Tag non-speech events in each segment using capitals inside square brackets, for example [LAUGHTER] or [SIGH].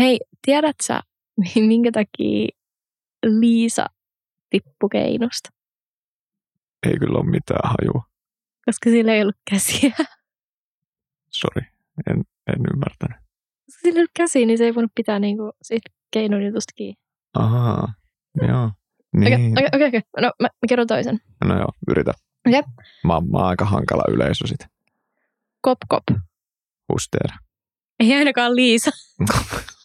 Hei, tiedät sä, [LAUGHS] minkä takia Liisa tippui keinusta? Ei kyllä ole mitään hajua. Koska sillä ei ollut käsiä. [LAUGHS] Sori, en, en ymmärtänyt. Koska sillä ei ollut käsiä, niin se ei voinut pitää niinku siitä keinon jutusta kiinni. Ahaa, joo. Okei, Niin. okei, okei, okei. No mä, mä kerron toisen. No joo, yritä. Jep. Mä, mä oon aika hankala yleisö sit. Kop kop. Husteera. Ei ainakaan Liisa. [LAUGHS]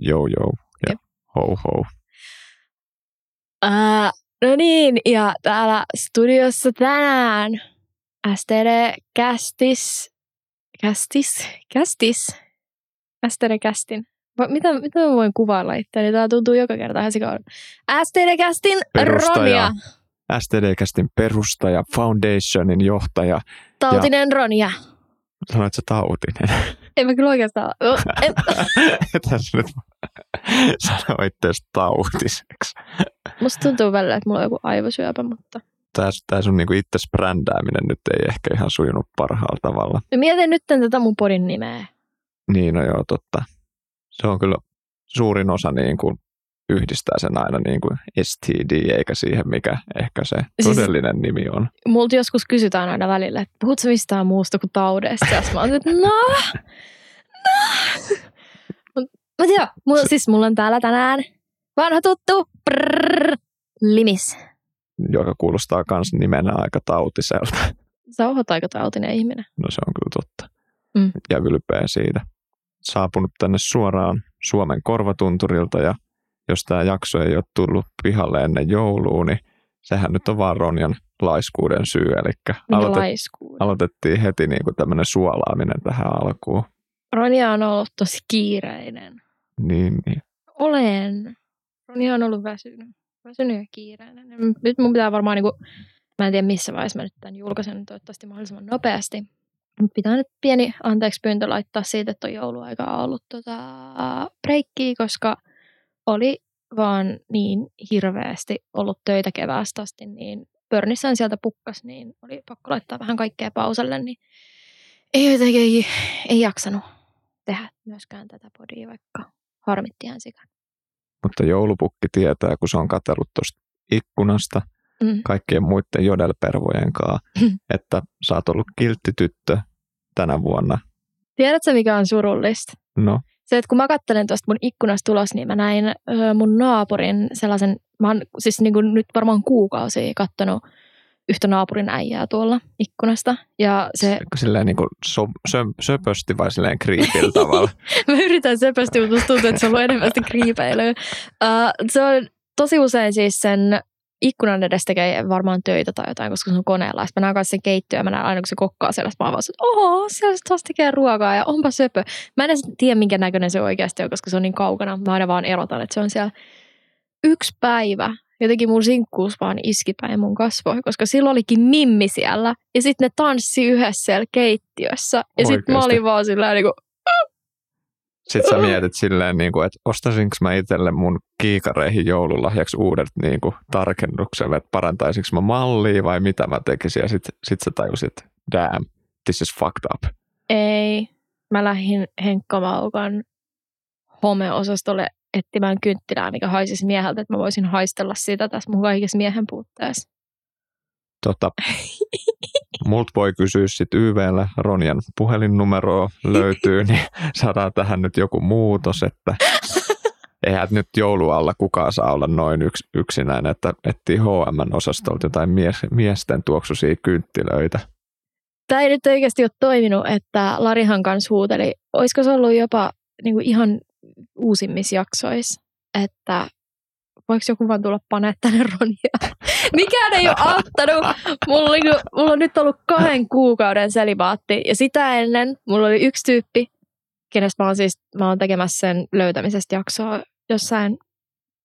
Joo, joo. Ja Jep. ho, ho. Ää, no niin, ja täällä studiossa tänään STD Kästis, Kästis, Kästis, STD Kästin. Va- Mitä, mitä mä voin kuvailla itseäni? Tää tuntuu joka kerta ihan sikauden. STD Kästin Perustaja. Ronia. STD-kästin perustaja, Foundationin johtaja. Tautinen Ronia. Sanoit sä Tautinen? En mä kyllä oikeastaan. [LAUGHS] o- En, Etä sä nyt sano itseäsi tautiseksi. musta tuntuu välillä, että mulla on joku aivosyöpä, mutta... Tää, tää sun niinku itse brändääminen nyt ei ehkä ihan sujunut parhaalla tavalla. Mietin nyt tätä mun podin nimeä. Niin, no joo, totta. Se on kyllä suurin osa niin kuin yhdistää sen aina niin kuin STD, eikä siihen, mikä ehkä se Siis- todellinen nimi on. multa joskus kysytään aina välillä, että puhutko mistään muusta kuin taudeista? Ja mä oon, että no, no. Mut, mut joo, mulla, siis mulla on täällä tänään vanha tuttu prrrr, limis. joka kuulostaa myös nimenä aika tautiselta. Sä oot aika tautinen ihminen. No se on kyllä totta. Mm. Ja ylpeä siitä. Saapunut tänne suoraan Suomen korvatunturilta ja jos tämä jakso ei ole tullut pihalle ennen joulua, niin sehän nyt on vaan Ronjan laiskuuden syy. Eli aloitet, laiskuuden. aloitettiin heti niin kuin tämmöinen suolaaminen tähän alkuun. Ronia on ollut tosi kiireinen. Niin, niin. Olen. Ronia on ollut väsynyt. Väsynyt ja kiireinen. Nyt mun pitää varmaan, niinku, mä en tiedä missä vaiheessa mä nyt tämän julkaisen, toivottavasti mahdollisimman nopeasti. Pitää nyt pieni anteeksi pyyntö laittaa siitä, että on jouluaika ollut tota, breikkiä, koska oli vaan niin hirveästi ollut töitä keväästä asti, niin pörnissään sieltä pukkas, niin oli pakko laittaa vähän kaikkea pausalle, niin ei jotenkin ei, ei jaksanut tehdä myöskään tätä podia, vaikka harmitti ihan. Mutta joulupukki tietää, kun se on katsellut tuosta ikkunasta Mm. kaikkien muiden jodelpervojen kanssa, [LAUGHS] että sä oot ollut kiltti tyttö tänä vuonna. Tiedätkö, mikä on surullista? No, Se, että kun mä katselen tuosta mun ikkunasta tulos, niin mä näin ö, mun naapurin sellaisen, mä oon siis niin kuin nyt varmaan kuukausia kattonut yhtä naapurin äijää tuolla ikkunasta. Ja se, silleen niin kuin so, sö, söpösti vai silleen kriipillä tavalla. [LAUGHS] mä yritän söpösti, mutta tuntuu, että se on ollut enemmän sitä kriipeilyä. Uh, se on tosi usein siis sen ikkunan edes tekee varmaan töitä tai jotain, koska se on koneella. Sitten mä näen sen keittiö ja mä näen aina, kun se kokkaa siellä. Sitten mä vaan, että oho, siellä taas tekee ruokaa ja onpa söpö. Mä en edes tiedä, minkä näköinen se oikeasti on, koska se on niin kaukana. Mä aina vaan erotan, että se on siellä yksi päivä. Jotenkin mun sinkkuus vaan iski päin mun kasvoihin, koska silloin olikin Mimmi siellä. Ja sitten ne tanssi yhdessä siellä keittiössä. Ja sitten mä olin vaan sillä niin kuin, Sitten sä mietit silleen, niin kuin, että ostaisinko mä itselle mun kiikareihin joululahjaksi uudet niin kuin, tarkennuksen, että parantaisinko mä mallia vai mitä mä tekisin. Ja sitten sit sä tajusit, damn, this is fucked up. Ei. Mä lähdin Henkka Maukan homeosastolle etsimään kynttilää, mikä haisisi mieheltä, että mä voisin haistella sitä tässä mun kaikessa miehen puutteessa. Tota, [LAUGHS] multa voi kysyä sitten YVllä, Ronjan puhelinnumeroa löytyy, niin saadaan tähän nyt joku muutos, että [LAUGHS] eihän nyt joulualla kukaan saa olla noin yks, yksinäinen, että etsii HM-osastolta jotain mies, miesten tuoksuisia kynttilöitä. Tämä ei nyt oikeasti ole toiminut, että Larihan kanssa huuteli, olisiko se ollut jopa niin kuin ihan uusimmissa jaksoissa, että voiko joku vaan tulla panee tänne Ronia. [LAUGHS] Mikään ei ole auttanut. Mulla, mulla on nyt ollut kahden kuukauden selibaatti ja sitä ennen mulla oli yksi tyyppi, kenestä mä oon siis mä oon tekemässä sen löytämisestä jaksoa jossain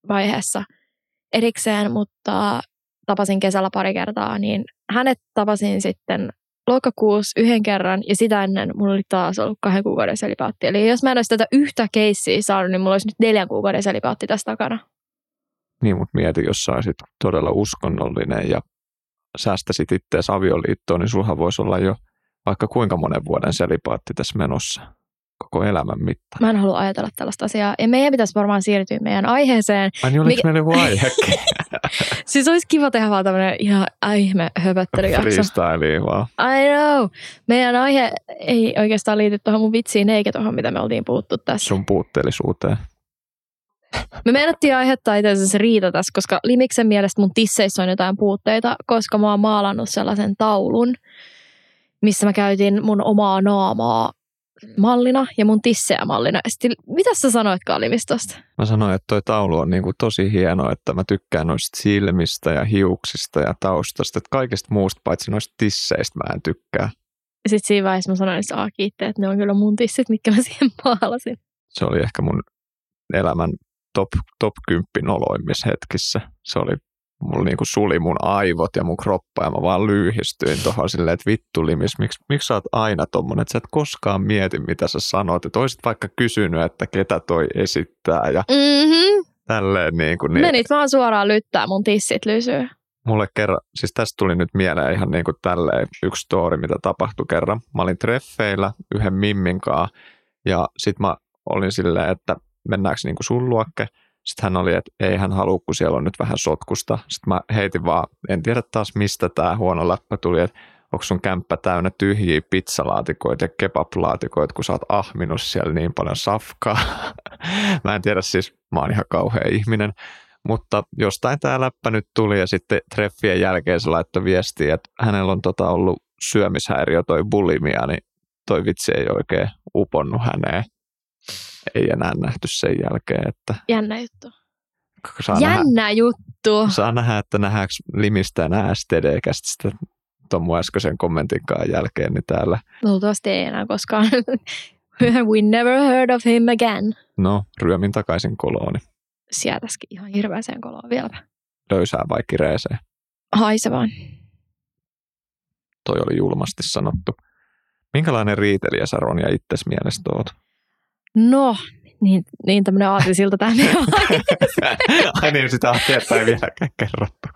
vaiheessa erikseen, mutta tapasin kesällä pari kertaa, niin hänet tapasin sitten lokakuussa yhden kerran ja sitä ennen mulla oli taas ollut kahden kuukauden selipaatti. Eli jos mä en olisi tätä yhtä keissiä saanut, niin mulla olisi nyt neljän kuukauden selipaatti tästä takana. Niin, mutta mieti, jos sä olisit todella uskonnollinen ja säästäsit itseäsi avioliittoon, niin sulla voisi olla jo vaikka kuinka monen vuoden selipaatti tässä menossa koko elämän mittaan. Mä en halua ajatella tällaista asiaa. Ja meidän pitäisi varmaan siirtyä meidän aiheeseen. Ai niin, oliko Mikä... meillä joku aihekin? [LAUGHS] siis olisi kiva tehdä vaan tämmöinen ihan ihme höpöttelyjakso. Freestyle vaan. I know. Meidän aihe ei oikeastaan liity tuohon mun vitsiin eikä tuohon, mitä me oltiin puhuttu tässä. Sun puutteellisuuteen. Me meinattiin aiheuttaa itse asiassa riita tässä, koska Limiksen mielestä mun tisseissä on jotain puutteita, koska mä oon maalannut sellaisen taulun, missä mä käytin mun omaa naamaa mallina ja mun tissejä mallina. Sitten, mitä sä sanoitkaan Limistosta? Mä sanoin, että toi taulu on niinku tosi hieno, että mä tykkään noista silmistä ja hiuksista ja taustasta. Että kaikesta muusta paitsi noista tisseistä mä en tykkää. Sitten siinä vaiheessa mä sanoin, että saa kiittää, että ne on kyllä mun tissit, mitkä mä siihen maalasin. Se oli ehkä mun elämän top, top 10 noloimmissa hetkissä. Se oli mulla niinku suli mun aivot ja mun kroppa ja mä vaan lyhistyin tuohon silleen, että vittu limis, miksi, miksi sä oot aina tommonen, että sä et koskaan mieti, mitä sä sanot. Että oisit vaikka kysynyt, että ketä toi esittää ja mm-hmm. tälleen niin kuin. Niin. Menit vaan suoraan lyttää mun tissit lysyy. Mulle kerran, siis tästä tuli nyt mieleen ihan niin kuin tälleen yksi story, mitä tapahtui kerran. Mä olin treffeillä yhden Mimmin kanssa ja sit mä olin silleen, että mennäänkö niin kuin sun luokke – sitten hän oli, että ei hän halua, kun siellä on nyt vähän sotkusta. Sitten mä heitin vaan, en tiedä taas mistä tämä huono läppä tuli, että onko sun kämppä täynnä tyhjiä pizzalaatikoita ja kebablaatikoita, kun sä oot ahminut siellä niin paljon safkaa. [LAUGHS] mä en tiedä siis, mä oon ihan kauhea ihminen. Mutta jostain tämä läppä nyt tuli ja sitten treffien jälkeen se laittoi viestiä, että hänellä on tota ollut syömishäiriö toi bulimia, niin toi vitsi ei oikein uponnut häneen ei enää nähty sen jälkeen. Että Jännä juttu. Saa Jännä nähdä, juttu. Saa nähdä, että nähdäänkö Limistä enää STD-kästä tuon mun äskeisen kommentinkaan jälkeen, niin täällä. Luultavasti ei enää koskaan. [LAUGHS] We never heard of him again. No, ryömin takaisin kolooni. Sietäskin ihan hirveäseen koloon vieläpä. Löysää vai kireeseen? Haise vaan. Toi oli julmasti sanottu. Minkälainen riitelijä sä Ronja itses mielestä oot? No, niin, niin tämmöinen aatisilta tämä [LAUGHS] Ai niin, sitä asiaa ei vieläkään kerrottu.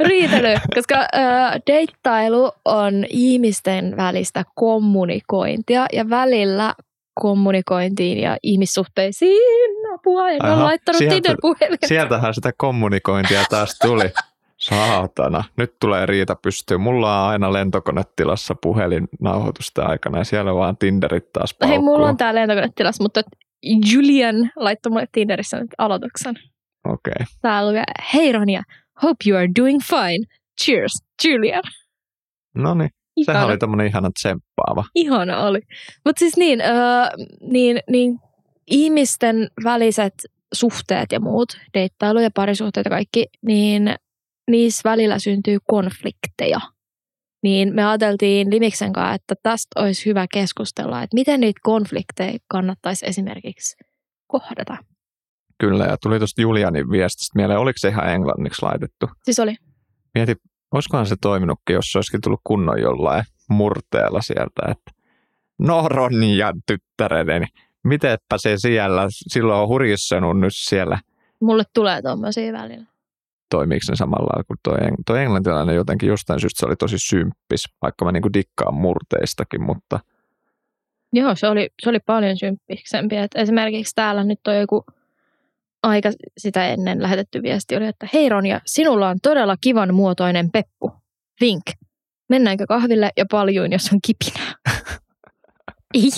Riitely, koska äh, deittailu on ihmisten välistä kommunikointia ja välillä kommunikointiin ja ihmissuhteisiin apua. En Aha, ole laittanut sieltä, tinder Sieltähän sitä kommunikointia taas tuli. Saatana. Nyt tulee riita pystyy. Mulla on aina lentokonetilassa puhelin nauhoitusta aikana ja siellä vaan Tinderit taas paukkuu. Hei, mulla on tää lentokonetilassa, mutta Julian laittoi mulle Tinderissä nyt aloituksen. Okei. Okay. Tää lukee, hei Ronja, hope you are doing fine. Cheers, Julian. No niin. Sehän oli tämmöinen ihana tsemppaava. Ihana oli. Mutta siis niin, äh, niin, niin ihmisten väliset suhteet ja muut, deittailu ja parisuhteet ja kaikki, niin niissä välillä syntyy konflikteja. Niin me ajateltiin Limiksen kanssa, että tästä olisi hyvä keskustella, että miten niitä konflikteja kannattaisi esimerkiksi kohdata. Kyllä, ja tuli tuosta Julianin viestistä mieleen, oliko se ihan englanniksi laitettu? Siis oli. Mieti, olisikohan se toiminutkin, jos se olisikin tullut kunnon jollain murteella sieltä, että no Ronja tyttäreni, mitenpä se siellä, silloin on hurjissanut nyt siellä. Mulle tulee tuommoisia välillä toimiiko ne samalla lailla kuin tuo, tuo englantilainen jotenkin jostain syystä se oli tosi symppis, vaikka mä niinku dikkaan murteistakin, mutta... Joo, se oli, se oli paljon symppisempi. Et esimerkiksi täällä nyt on joku aika sitä ennen lähetetty viesti oli, että hei Ronja, sinulla on todella kivan muotoinen peppu. Vink. Mennäänkö kahville ja paljon, jos on kipinää? [LAUGHS] Ei.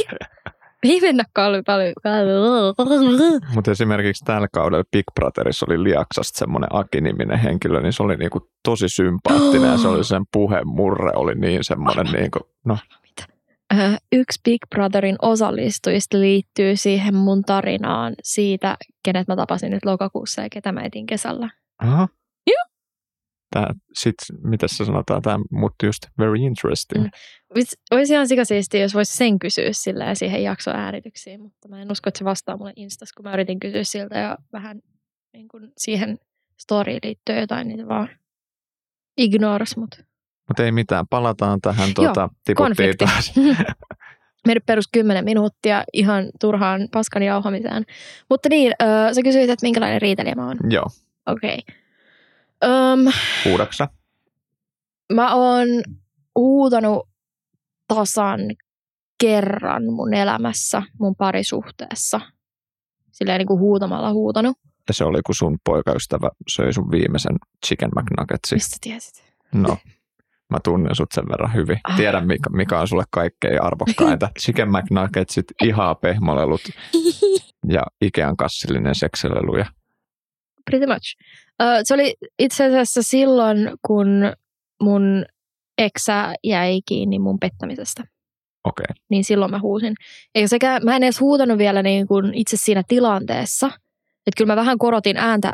Ei mennä paljon. paljon. Mutta esimerkiksi tällä kaudella Big Brotherissa oli Liaksasta semmoinen Aki-niminen henkilö, niin se oli niinku tosi sympaattinen ja se oli sen puhemurre oli niin semmoinen niinku, no. Yksi Big Brotherin osallistujista liittyy siihen mun tarinaan siitä, kenet mä tapasin nyt lokakuussa ja ketä mä etin kesällä. Aha. Joo. Tää, sit, mitä se sanotaan, tämä mutta just very interesting. Mm. Olisi ihan sikasiisti, jos voisi sen kysyä sillä siihen jaksoäärityksiin, mutta mä en usko, että se vastaa mulle Instas, kun mä yritin kysyä siltä ja vähän niin kuin siihen storyin liittyen jotain, niin vaan ignoras mut. Mutta ei mitään, palataan tähän, tuota, tiputtiin konflikti. taas. [LAUGHS] [LAUGHS] Mennyt perus 10 minuuttia ihan turhaan paskan jauhamiseen. Mutta niin, öö, sä kysyit, että minkälainen riitelijä mä oon. Joo, Okei. Okay. Um, huudaksa. mä oon huutanut tasan kerran mun elämässä, mun parisuhteessa. Silleen niin kuin huutamalla huutanut. Ja se oli, kun sun poikaystävä söi sun viimeisen chicken McNuggetsin. Mistä tiesit? No, mä tunnen sut sen verran hyvin. Ah. Tiedän, mikä, mikä on sulle kaikkein arvokkainta. [LAUGHS] Chicken McNuggetsit, ihaa pehmolelut [LAUGHS] ja Ikean kassillinen sekselelu. Ja Pretty much. Uh, se oli itse asiassa silloin, kun mun eksä jäi kiinni mun pettämisestä. okei, okay. Niin silloin mä huusin. Eikä sekä, mä en edes huutanut vielä niin kuin itse siinä tilanteessa. Että kyllä mä vähän korotin ääntä,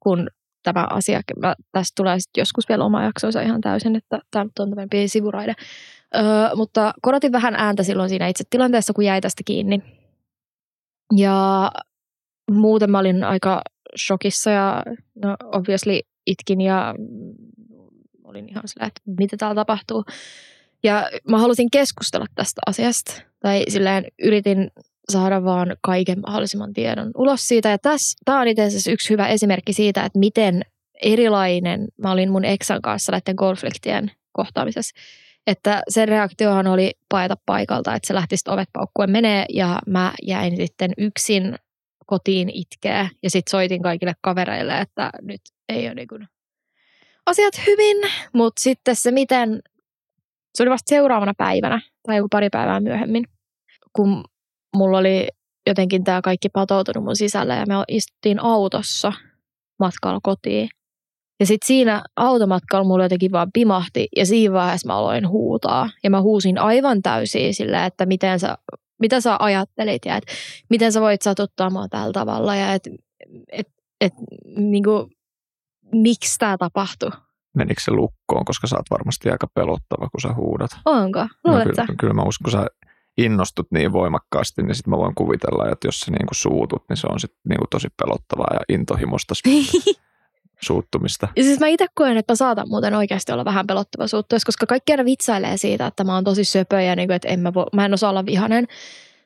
kun tämä asia, mä, tästä tulee sitten joskus vielä oma jaksonsa ihan täysin, että tämä on tämmöinen pieni sivuraide. Öö, mutta korotin vähän ääntä silloin siinä itse tilanteessa, kun jäi tästä kiinni. Ja muuten mä olin aika shokissa ja no obviously itkin ja mm, olin ihan sillä, että mitä täällä tapahtuu. Ja mä halusin keskustella tästä asiasta. Tai silleen yritin saada vaan kaiken mahdollisimman tiedon ulos siitä. Ja tämä on itse asiassa yksi hyvä esimerkki siitä, että miten erilainen mä olin mun eksän kanssa näiden konfliktien kohtaamisessa. Että sen reaktiohan oli paeta paikalta, että se lähti ovet paukkuen menee ja mä jäin sitten yksin kotiin itkeä ja sitten soitin kaikille kavereille, että nyt ei ole niin kuin asiat hyvin, mutta sitten se miten, se oli vasta seuraavana päivänä tai joku pari päivää myöhemmin, kun mulla oli jotenkin tämä kaikki patoutunut mun sisällä ja me istuttiin autossa matkalla kotiin. Ja sitten siinä automatkalla mulla jotenkin vaan pimahti ja siinä vaiheessa mä aloin huutaa. Ja mä huusin aivan täysin sillä, että miten sä, mitä sä ajattelit ja että miten sä voit satuttaa mua tällä tavalla ja että et, et, niinku, miksi tämä tapahtui. menikö se lukkoon, koska sä oot varmasti aika pelottava, kun sä huudat. Onko? No, Luulet sä? kyllä, kyllä mä uskon, kun sä innostut niin voimakkaasti, niin sitten mä voin kuvitella, että jos sä niinku suutut, niin se on sitten niinku tosi pelottavaa ja intohimosta [LAUGHS] suuttumista. Ja siis mä itse koen, että mä saatan muuten oikeasti olla vähän pelottava suuttuessa, koska kaikki aina vitsailee siitä, että mä oon tosi söpö ja niin kuin, että en mä, vo, mä en osaa olla vihanen.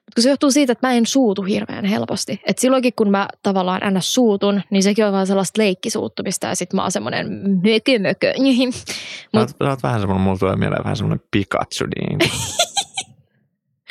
Mutta se johtuu siitä, että mä en suutu hirveän helposti. Et silloinkin, kun mä tavallaan aina suutun, niin sekin on vaan sellaista leikkisuuttumista ja sit mä oon semmoinen mökö mökö. Sä [LAUGHS] Mut- oot, sä oot vähän semmoinen, mulla tulee mieleen vähän semmoinen Pikachu, niin [LAUGHS]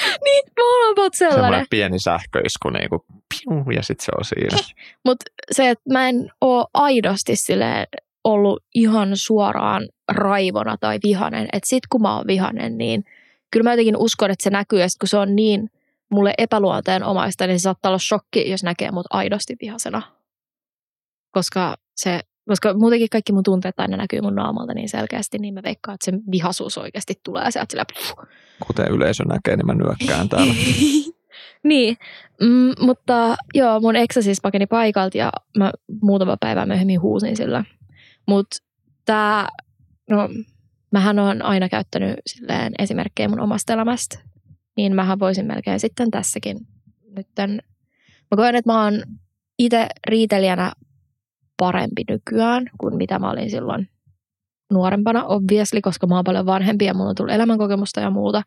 [LAUGHS] niin, mä oon about sellainen. semmoinen pieni sähköisku, niin kuin, piu, ja sitten se on siinä. Mutta se, että mä en oo aidosti silleen ollut ihan suoraan raivona tai vihanen. Että sit kun mä oon vihanen, niin kyllä mä jotenkin uskon, että se näkyy. Ja sit kun se on niin mulle epäluonteen omaista, niin se saattaa olla shokki, jos näkee mut aidosti vihasena. Koska se koska muutenkin kaikki mun tunteet aina näkyy mun naamalta niin selkeästi, niin mä veikkaan, että se vihasuus oikeasti tulee sieltä sillä puh. Kuten yleisö näkee, niin mä nyökkään täällä. [LAUGHS] niin, mm, mutta joo, mun eksä siis pakeni paikalta ja mä muutama päivää myöhemmin huusin sillä. Mutta tää, no mähän on aina käyttänyt silleen esimerkkejä mun omasta elämästä, niin mähän voisin melkein sitten tässäkin nytten. Mä koen, että mä oon itse riitelijänä parempi nykyään kuin mitä mä olin silloin nuorempana, obviously, koska mä oon paljon vanhempi ja mulla on tullut elämänkokemusta ja muuta.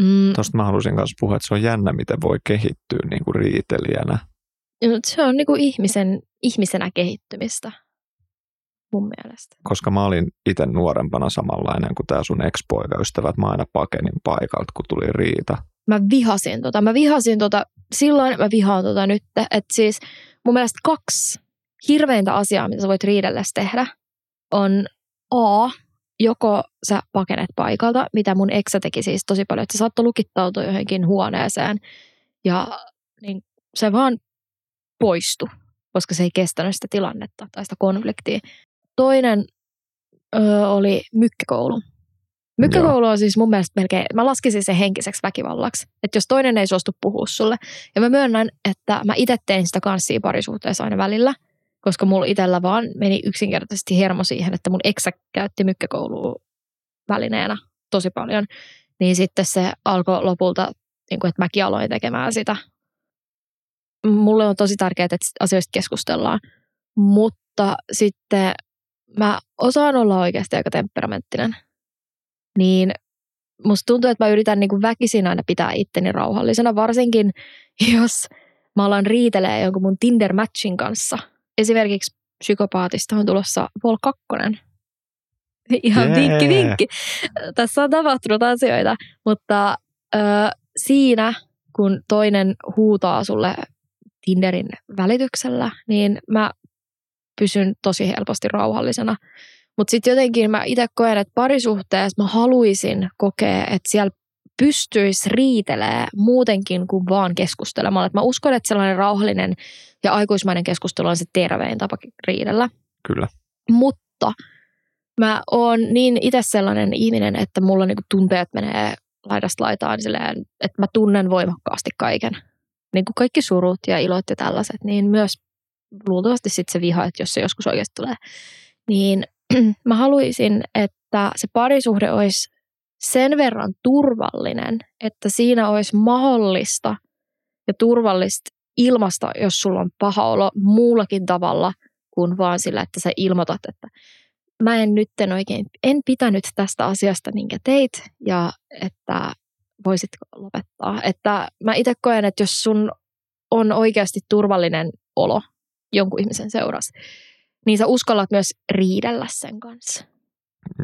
Mm, Tuosta mä halusin kanssa puhua, että se on jännä, miten voi kehittyä niin kuin riitelijänä. Se on niinku ihmisen, ihmisenä kehittymistä mun mielestä. Koska mä olin itse nuorempana samanlainen kuin tämä sun ex-poikaystävä, että mä aina pakenin paikalta, kun tuli riita. Mä vihasin tota. Mä vihasin tota silloin, mä vihaan tota nyt. Että siis mun mielestä kaksi hirveintä asiaa, mitä sä voit riidellessä tehdä, on A, joko sä pakenet paikalta, mitä mun eksä teki siis tosi paljon, että se saattoi lukittautua johonkin huoneeseen ja niin se vaan poistui, koska se ei kestänyt sitä tilannetta tai sitä konfliktia. Toinen ö, oli mykkäkoulu. Mykkäkoulu on siis mun mielestä melkein, mä laskisin sen henkiseksi väkivallaksi. Että jos toinen ei suostu puhua sulle. Ja mä myönnän, että mä itse tein sitä kanssia parisuhteessa aina välillä, koska mulla itsellä vaan meni yksinkertaisesti hermo siihen, että mun eksä käytti mykkäkoulua välineenä tosi paljon. Niin sitten se alkoi lopulta, niin kuin, että mäkin aloin tekemään sitä. Mulle on tosi tärkeää, että asioista keskustellaan. Mutta sitten mä osaan olla oikeasti aika temperamenttinen, niin musta tuntuu, että mä yritän niin kuin väkisin aina pitää itteni rauhallisena, varsinkin jos mä alan riitelee jonkun mun Tinder-matchin kanssa. Esimerkiksi psykopaatista on tulossa Vol 2. Ihan Jee. vinkki, vinkki. Tässä on tapahtunut asioita, mutta ö, siinä, kun toinen huutaa sulle Tinderin välityksellä, niin mä pysyn tosi helposti rauhallisena. Mutta sitten jotenkin mä itse koen, että parisuhteessa mä haluaisin kokea, että siellä pystyisi riitelee muutenkin kuin vaan keskustelemalla. Et mä uskon, että sellainen rauhallinen ja aikuismainen keskustelu on se tervein tapa riidellä. Kyllä. Mutta mä oon niin itse sellainen ihminen, että mulla niinku tunteet menee laidasta laitaan silleen, että mä tunnen voimakkaasti kaiken. Niin kuin kaikki surut ja ilot ja tällaiset, niin myös luultavasti sitten se viha, että jos se joskus oikeasti tulee. Niin [CLEARS THROAT] mä haluaisin, että se parisuhde olisi sen verran turvallinen, että siinä olisi mahdollista ja turvallista ilmasta, jos sulla on paha olo muullakin tavalla kuin vaan sillä, että sä ilmoitat, että mä en nyt oikein, en pitänyt tästä asiasta, minkä teit, ja että voisitko lopettaa. Että mä itse koen, että jos sun on oikeasti turvallinen olo jonkun ihmisen seurassa, niin sä uskallat myös riidellä sen kanssa.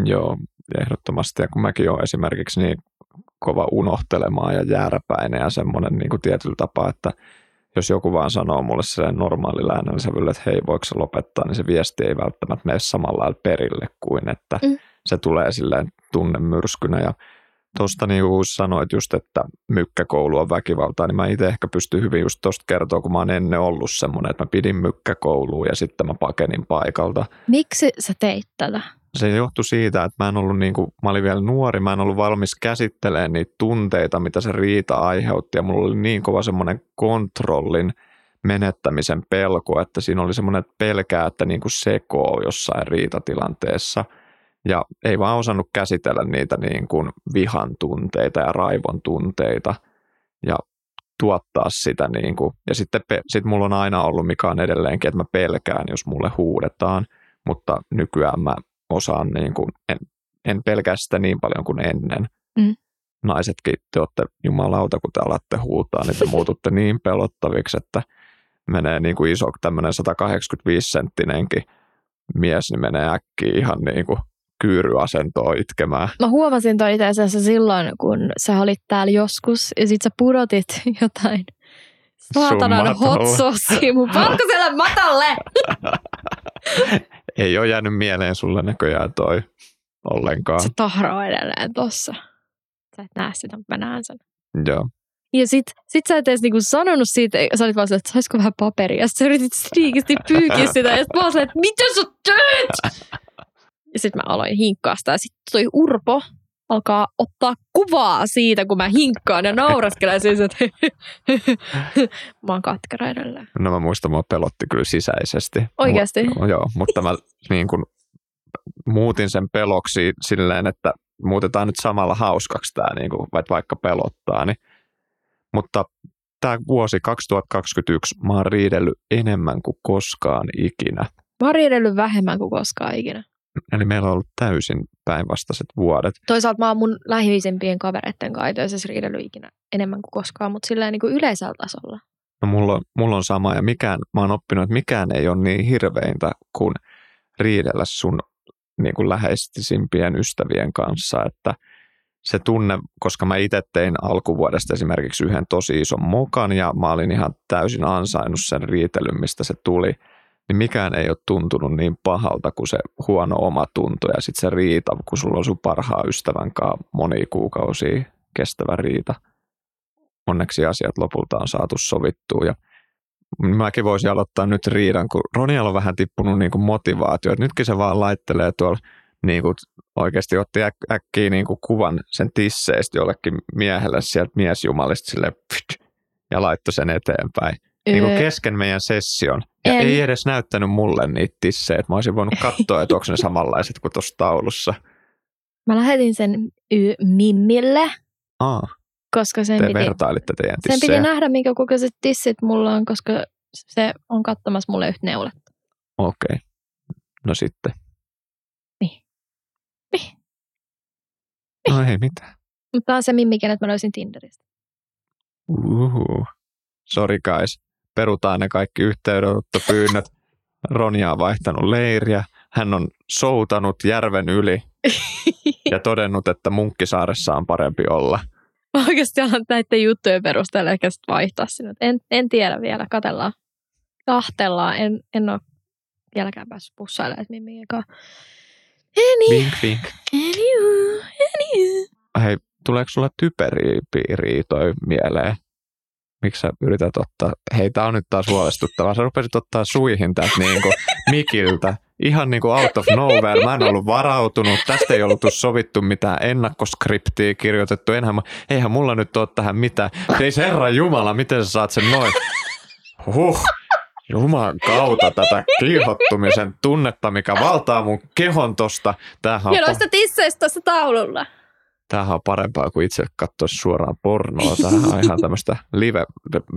Joo, ehdottomasti. Ja kun mäkin olen esimerkiksi niin kova unohtelemaan ja jääräpäinen ja semmoinen niin kuin tietyllä tapaa, että jos joku vaan sanoo mulle sen normaalilla äänellä sävyllä, että hei, voiko se lopettaa, niin se viesti ei välttämättä mene samalla lailla perille kuin, että Mm. se tulee silleen tunnemyrskynä. Ja tuosta niin kuin sanoit just, että mykkäkoulu on väkivaltaa, niin mä itse ehkä pystyn hyvin just tuosta kertoa, kun mä oon ennen ollut semmoinen, että mä pidin mykkäkouluun ja sitten mä pakenin paikalta Miksi sä teit tätä? Se johtui siitä, että mä en ollut niin kuin, mä olin vielä nuori, mä en ollut valmis käsittelemään niitä tunteita, mitä se riita aiheutti. Ja mulla oli niin kova semmoinen kontrollin menettämisen pelko, että siinä oli semmoinen pelkää, että niin kuin sekoo jossain riitatilanteessa. Ja ei vaan osannut käsitellä niitä niin kuin vihan tunteita ja raivon tunteita ja tuottaa sitä niin kuin, ja sitten sit mulla on aina ollut, mikä on edelleenkin, että mä pelkään, jos mulle huudetaan, mutta nykyään mä osaan, niin kuin, en, en pelkää sitä niin paljon kuin ennen. Mm. Naisetkin, te olette jumalauta, kun te alatte huutaa, niin te [LAUGHS] muututte niin pelottaviksi, että menee niin kuin iso tämmöinen 185-senttinenkin mies, niin menee äkkiä ihan niin kuin kyyryasentoon itkemään. Mä huomasin toi itse asiassa silloin, kun sä olit täällä joskus ja sit sä pudotit [LAUGHS] jotain saatanan hot saucea mun valkoiselle matalle. [LAUGHS] Ei ole jäänyt mieleen sulle näköjään toi ollenkaan. Se tahraa edelleen tossa. Sä et näe sitä, mutta mä näen sen. Joo. Ja sit, sit sä et edes niinku sanonut siitä, sä olit vaan silleen, että saisiko vähän paperia. Ja sit sä yritit sniikisti pyykiä [LAUGHS] sitä. Ja sit mä oon silleen, että mitä sä teet? Ja sit mä aloin hinkkaa sitä. Ja sit toi Urpo alkaa ottaa kuvaa siitä, kun mä hinkkaan ja nauraskelen siis, että [LAUGHS] mä oon katkera edelleen. No mä muistan, mua pelotti kyllä sisäisesti. Oikeasti? Mu- joo, mutta mä [LAUGHS] niin kuin muutin sen peloksi silleen, että muutetaan nyt samalla hauskaksi tämä, niin kuin, vaikka pelottaa. Niin. Mutta tämä vuosi 2021 mä oon riidellyt enemmän kuin koskaan ikinä. Mä oon riidellyt vähemmän kuin koskaan ikinä. Eli meillä on ollut täysin päinvastaiset vuodet. Toisaalta mä oon mun lähiviisimpien kavereitten kanssa itse riidellyt ikinä enemmän kuin koskaan, mutta silleen niin kuin yleisellä tasolla. No mulla, on, mulla on sama ja mikään, mä oon oppinut, että mikään ei ole niin hirveintä kuin riidellä sun niin kuin läheistisimpien ystävien kanssa, että se tunne, koska mä itse tein alkuvuodesta esimerkiksi yhden tosi ison mokan ja mä olin ihan täysin ansainnut sen riitelyn, mistä se tuli, niin mikään ei ole tuntunut niin pahalta kuin se huono oma tunto ja sitten se riita, kun sulla on sun parhaa ystävän kanssa monia kuukausia kestävä riita. Onneksi asiat lopulta on saatu sovittua ja mäkin voisin aloittaa nyt riidan, kun Ronialla on vähän tippunut niin kuin motivaatio, että nytkin se vaan laittelee tuolla niin kuin oikeasti otti äk, äkkiä niin kuin kuvan sen tisseistä jollekin miehelle sieltä miesjumalista sille ja laittoi sen eteenpäin niin kuin kesken meidän session. Ja en. ei edes näyttänyt mulle niitä tissejä. Mä olisin voinut katsoa, että onko ne samanlaiset kuin tuossa taulussa. Mä lähetin sen y- Mimmille. Aa. Koska sen Te piti, vertailitte teidän tissejä. Sen piti nähdä, minkä kokoiset tissit mulla on, koska se on katsomassa mulle yhtä neuletta. Okei. Okay. No sitten. Niin. Niin. niin. No ei mitään. Mutta on se Mimmi, kenet mä löysin Tinderistä. Uhu. Sorry guys. Perutaan ne kaikki yhteydenottopyynnöt. Ronja on vaihtanut leiriä. Hän on soutanut järven yli [LAUGHS] ja todennut, että Munkkisaaressa on parempi olla. Mä oikeasti alan näiden juttujen perusteella ehkä vaihtaa sinne. En, en tiedä vielä, katellaan. Kahtellaan. En, en ole vieläkään päässyt pussailemaan, että Mimmi eka. Any, Vink, vink. anywho, anywho. Hei, tuleeko sulla typeriiriitoi mieleen? Miksi sä yrität ottaa? Hei, tää on nyt taas huolestuttavaa. Sä rupesit ottaa suihin täältä niinku mikiltä. Ihan niinku out of nowhere. Mä en ollut varautunut. Tästä ei ollut sovittu mitään ennakkoskriptiä kirjoitettu. Enhän mä, eihän mulla nyt ole tähän mitään. Ei herra Jumala, miten sä saat sen noin? Huh. Jumalan kautta tätä kiihottumisen tunnetta, mikä valtaa mun kehon tosta. Tämähän on, Ja noista tisseistä tuossa taululla. Tämähän on parempaa kuin itse katsoa suoraan pornoa. Tämähän on ihan tämmöistä live.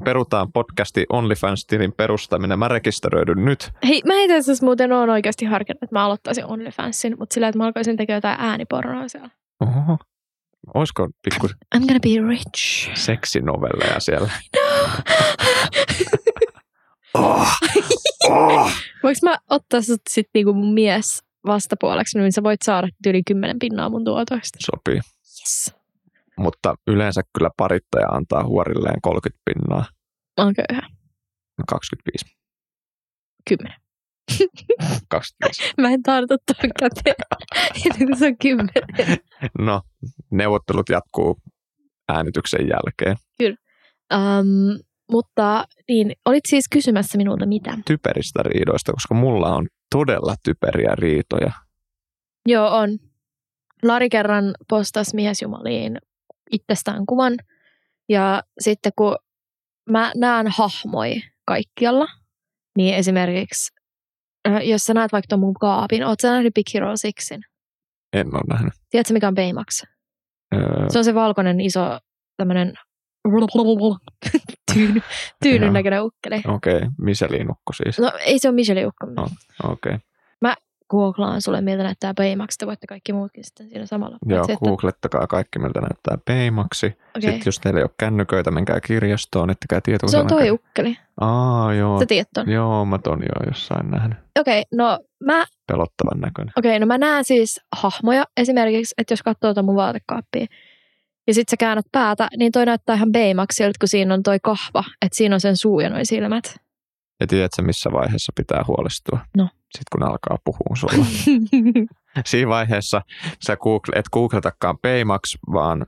Perutaan podcasti OnlyFans-tilin perustaminen. Mä rekisteröidyn nyt. Hei, mä itse asiassa muuten oon oikeasti harkinnut, että mä aloittaisin OnlyFansin, mutta sillä, että mä alkaisin tekemään jotain äänipornoa siellä. Oho. Olisiko pikku I'm gonna be rich. seksinovelleja siellä? Oh, [LAUGHS] oh. Voinko mä ottaa sut sit niinku mun mies vastapuoleksi, niin sä voit saada yli 10 pinnaa mun tuotoista. Sopii. Yes. Mutta yleensä kyllä parittaja antaa huorilleen 30 pinnaa. Mä oon köyhä. 25. 10. 25. Mä en tartu tuon käteen. Ennen [LAUGHS] kuin se on 10. No, neuvottelut jatkuu äänityksen jälkeen. Um, mutta niin, olit siis kysymässä minulta mitä? Typeristä riidoista, koska mulla on todella typeriä riitoja. Joo, on. Lari kerran postasi miesjumaliin itsestään kuvan. Ja sitten kun mä näen hahmoi kaikkialla, niin esimerkiksi, äh, jos sä näet vaikka tuon mun kaapin, oot sä nähnyt Big Hero Sixin? En ole nähnyt. Tiedätkö mikä on Baymax? Öö, Se on se valkoinen iso tämmönen [LAUGHS] tyyny, tyynyn näköinen ukkeli. Okei, okay. Miseliinukko siis. No ei se ole Michelin ukko. No. Okei. Okay. Googlaan sulle, miltä näyttää Baymax. Te voitte kaikki muutkin sitten siinä samalla. Joo, Paitsi, että- googlettakaa kaikki, miltä näyttää peimaksi. okei. Sitten jos teillä ei ole kännyköitä, menkää kirjastoon, ettekää Se on toi ukkeli. Aa, joo. Sä tiedät ton. Joo, mä ton jo jossain nähnyt. Okei, no mä Pelottavan näköinen. Okei, no mä näen siis hahmoja esimerkiksi, että jos katsoo tuota mun vaatekaappia ja sit sä käännät päätä, niin toi näyttää ihan Baymaxilta, kun siinä on toi kahva, että siinä on sen suu ja noi silmät. Ja tiedätkö, missä vaiheessa pitää huolestua? No. Sitten kun alkaa puhua sulla. [LAUGHS] Siinä vaiheessa sä google, et googletakaan Paymax, vaan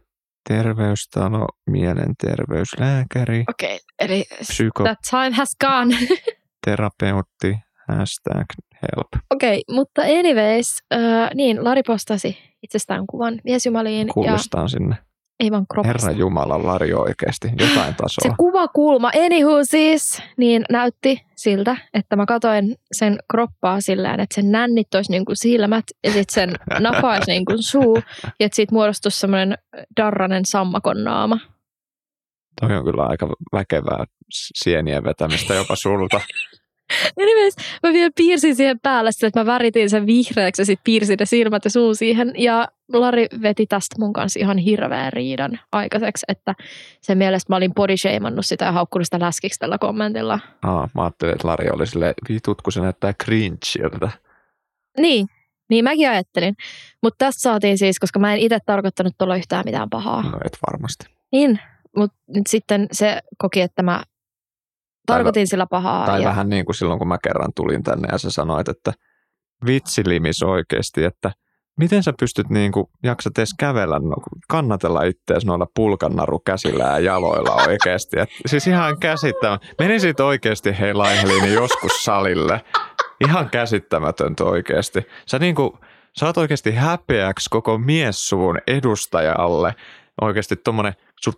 terveystalo, mielenterveyslääkäri, Okei, eli psykoterapeutti, that time has gone. [LAUGHS] hashtag help. Okei, mutta anyways, äh, niin, Lari postasi itsestään kuvan miesjumaliin ja Kuulostaa sinne. Ei vaan kroppasta. Herra Jumala, Lari oikeasti. Jotain Se tasoa. kuvakulma, anywho siis, niin näytti siltä, että mä katoin sen kroppaa sillä että sen nännit olisi niin kuin silmät ja sitten sen [LAUGHS] napa olisi niin kuin suu ja että siitä muodostuisi semmoinen darranen sammakon naama. Toi on kyllä aika väkevää sienien vetämistä jopa sulta. [LAUGHS] [LAUGHS] Anyways, mä vielä piirsin siihen päälle sitä, että mä väritin sen vihreäksi ja sitten piirsin ne silmät ja suu siihen. Ja Lari veti tästä mun kanssa ihan hirveän riidan aikaiseksi, että sen mielestä mä olin bodyshamannut sitä ja haukkunut sitä läskiksi tällä kommentilla. Aa, mä ajattelin, että Lari oli silleen, vitut, kun se näyttää cringeiltä. Niin, niin mäkin ajattelin. Mutta tästä saatiin siis, koska mä en itse tarkoittanut tuolla yhtään mitään pahaa. No et varmasti. Niin, mutta nyt sitten se koki, että mä tarkoitin sillä pahaa. Tai ja, vähän niin kuin silloin, kun mä kerran tulin tänne ja sä sanoit, että vitsilimis oikeasti, että miten sä pystyt niin kuin, jaksat edes kävellä, no, kannatella ittees noilla pulkannaru käsillä ja jaloilla oikeasti. Et, siis ihan käsittämätöntä. Menisit oikeasti hei Laiheliini joskus salille. Ihan käsittämätöntä oikeasti. Sä, niin kuin, sä oot oikeasti häpeäksi koko miessuvun edustajalle. Oikeasti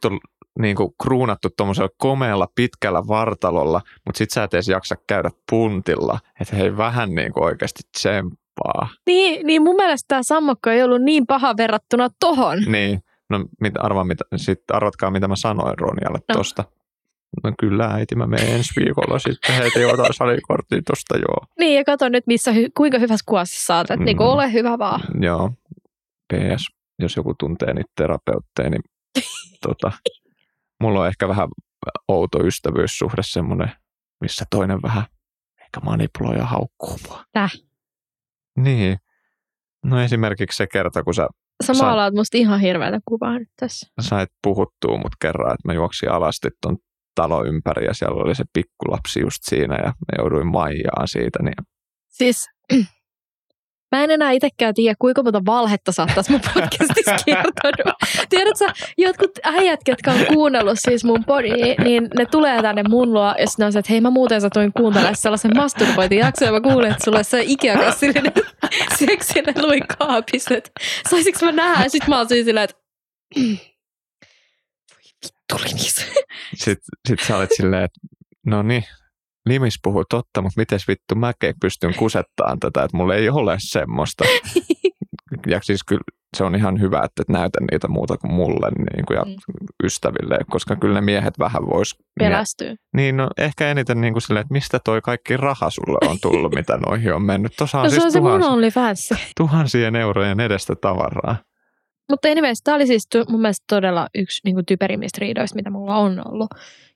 on niin kuin kruunattu tuommoisella komealla pitkällä vartalolla, mutta sit sä et edes jaksa käydä puntilla. Että hei vähän niin kuin oikeasti tsemppaa. niin, niin mun mielestä tämä sammakko ei ollut niin paha verrattuna tohon. Niin, no mit, arva, mitä, sit arvatkaa mitä mä sanoin Ronjalle No. tosta. No kyllä äiti, mä menen ensi viikolla sitten. Heti otan salikortin tosta, joo. Niin, ja kato nyt, missä, kuinka hyvässä kuvassa sä oot. Et Mm. niinku ole hyvä vaan. Joo. PS. jos joku tuntee niitä terapeutteja, niin [LAUGHS] tota, mulla on ehkä vähän outo ystävyyssuhde semmoinen, missä toinen vähän ehkä manipuloi ja haukkuu mua. Täh? Niin. No esimerkiksi se kerta, kun sä Sä maalaat musta ihan hirveätä kuvaa nyt tässä. sait puhuttua mut kerran, että mä juoksin alasti ton talo ympäri ja siellä oli se pikkulapsi just siinä ja mä jouduin maijaan siitä. Niin Siis mä en enää itsekään tiedä, kuinka monta valhetta tässä mun podcastissa [LAUGHS] kertonut. Tiedätkö, jotkut äijät, jotka on kuunnellut siis mun podi, niin ne tulee tänne mun luo sitten ne on se, että hei mä muuten satuin kuuntelemaan sellaisen masturbointijakson ja mä kuulin, että sulla on se Ikea-kassillinen [LAUGHS] seksinen lui kaapissa. että Saisinko mä nähdä? Ja sit mä oon siinä silleen, että [CLEARS THROAT] voi vittu limis. sit, sit sä olit silleen, että no niin, Limis puhuu totta, mutta miten vittu mäkin pystyn kusettaan tätä, että mulla ei ole semmoista. [LAUGHS] Ja siis kyllä se on ihan hyvä, että et näytä niitä muuta kuin mulle niin kuin ja Mm. ystäville, koska kyllä ne miehet vähän vois... Pelästyy. Niin, no ehkä eniten niin kuin silleen, että mistä toi kaikki raha sulle on tullut, [LAUGHS] mitä noihin on mennyt. Tuossa on No se siis on se mun tuhans, OnlyFans. [LAUGHS] tuhansien eurojen edestä tavaraa. Mutta anyways, tämä oli siis mun mielestä todella yksi niin kuin typerimmistä riidoista, mitä mulla on ollut.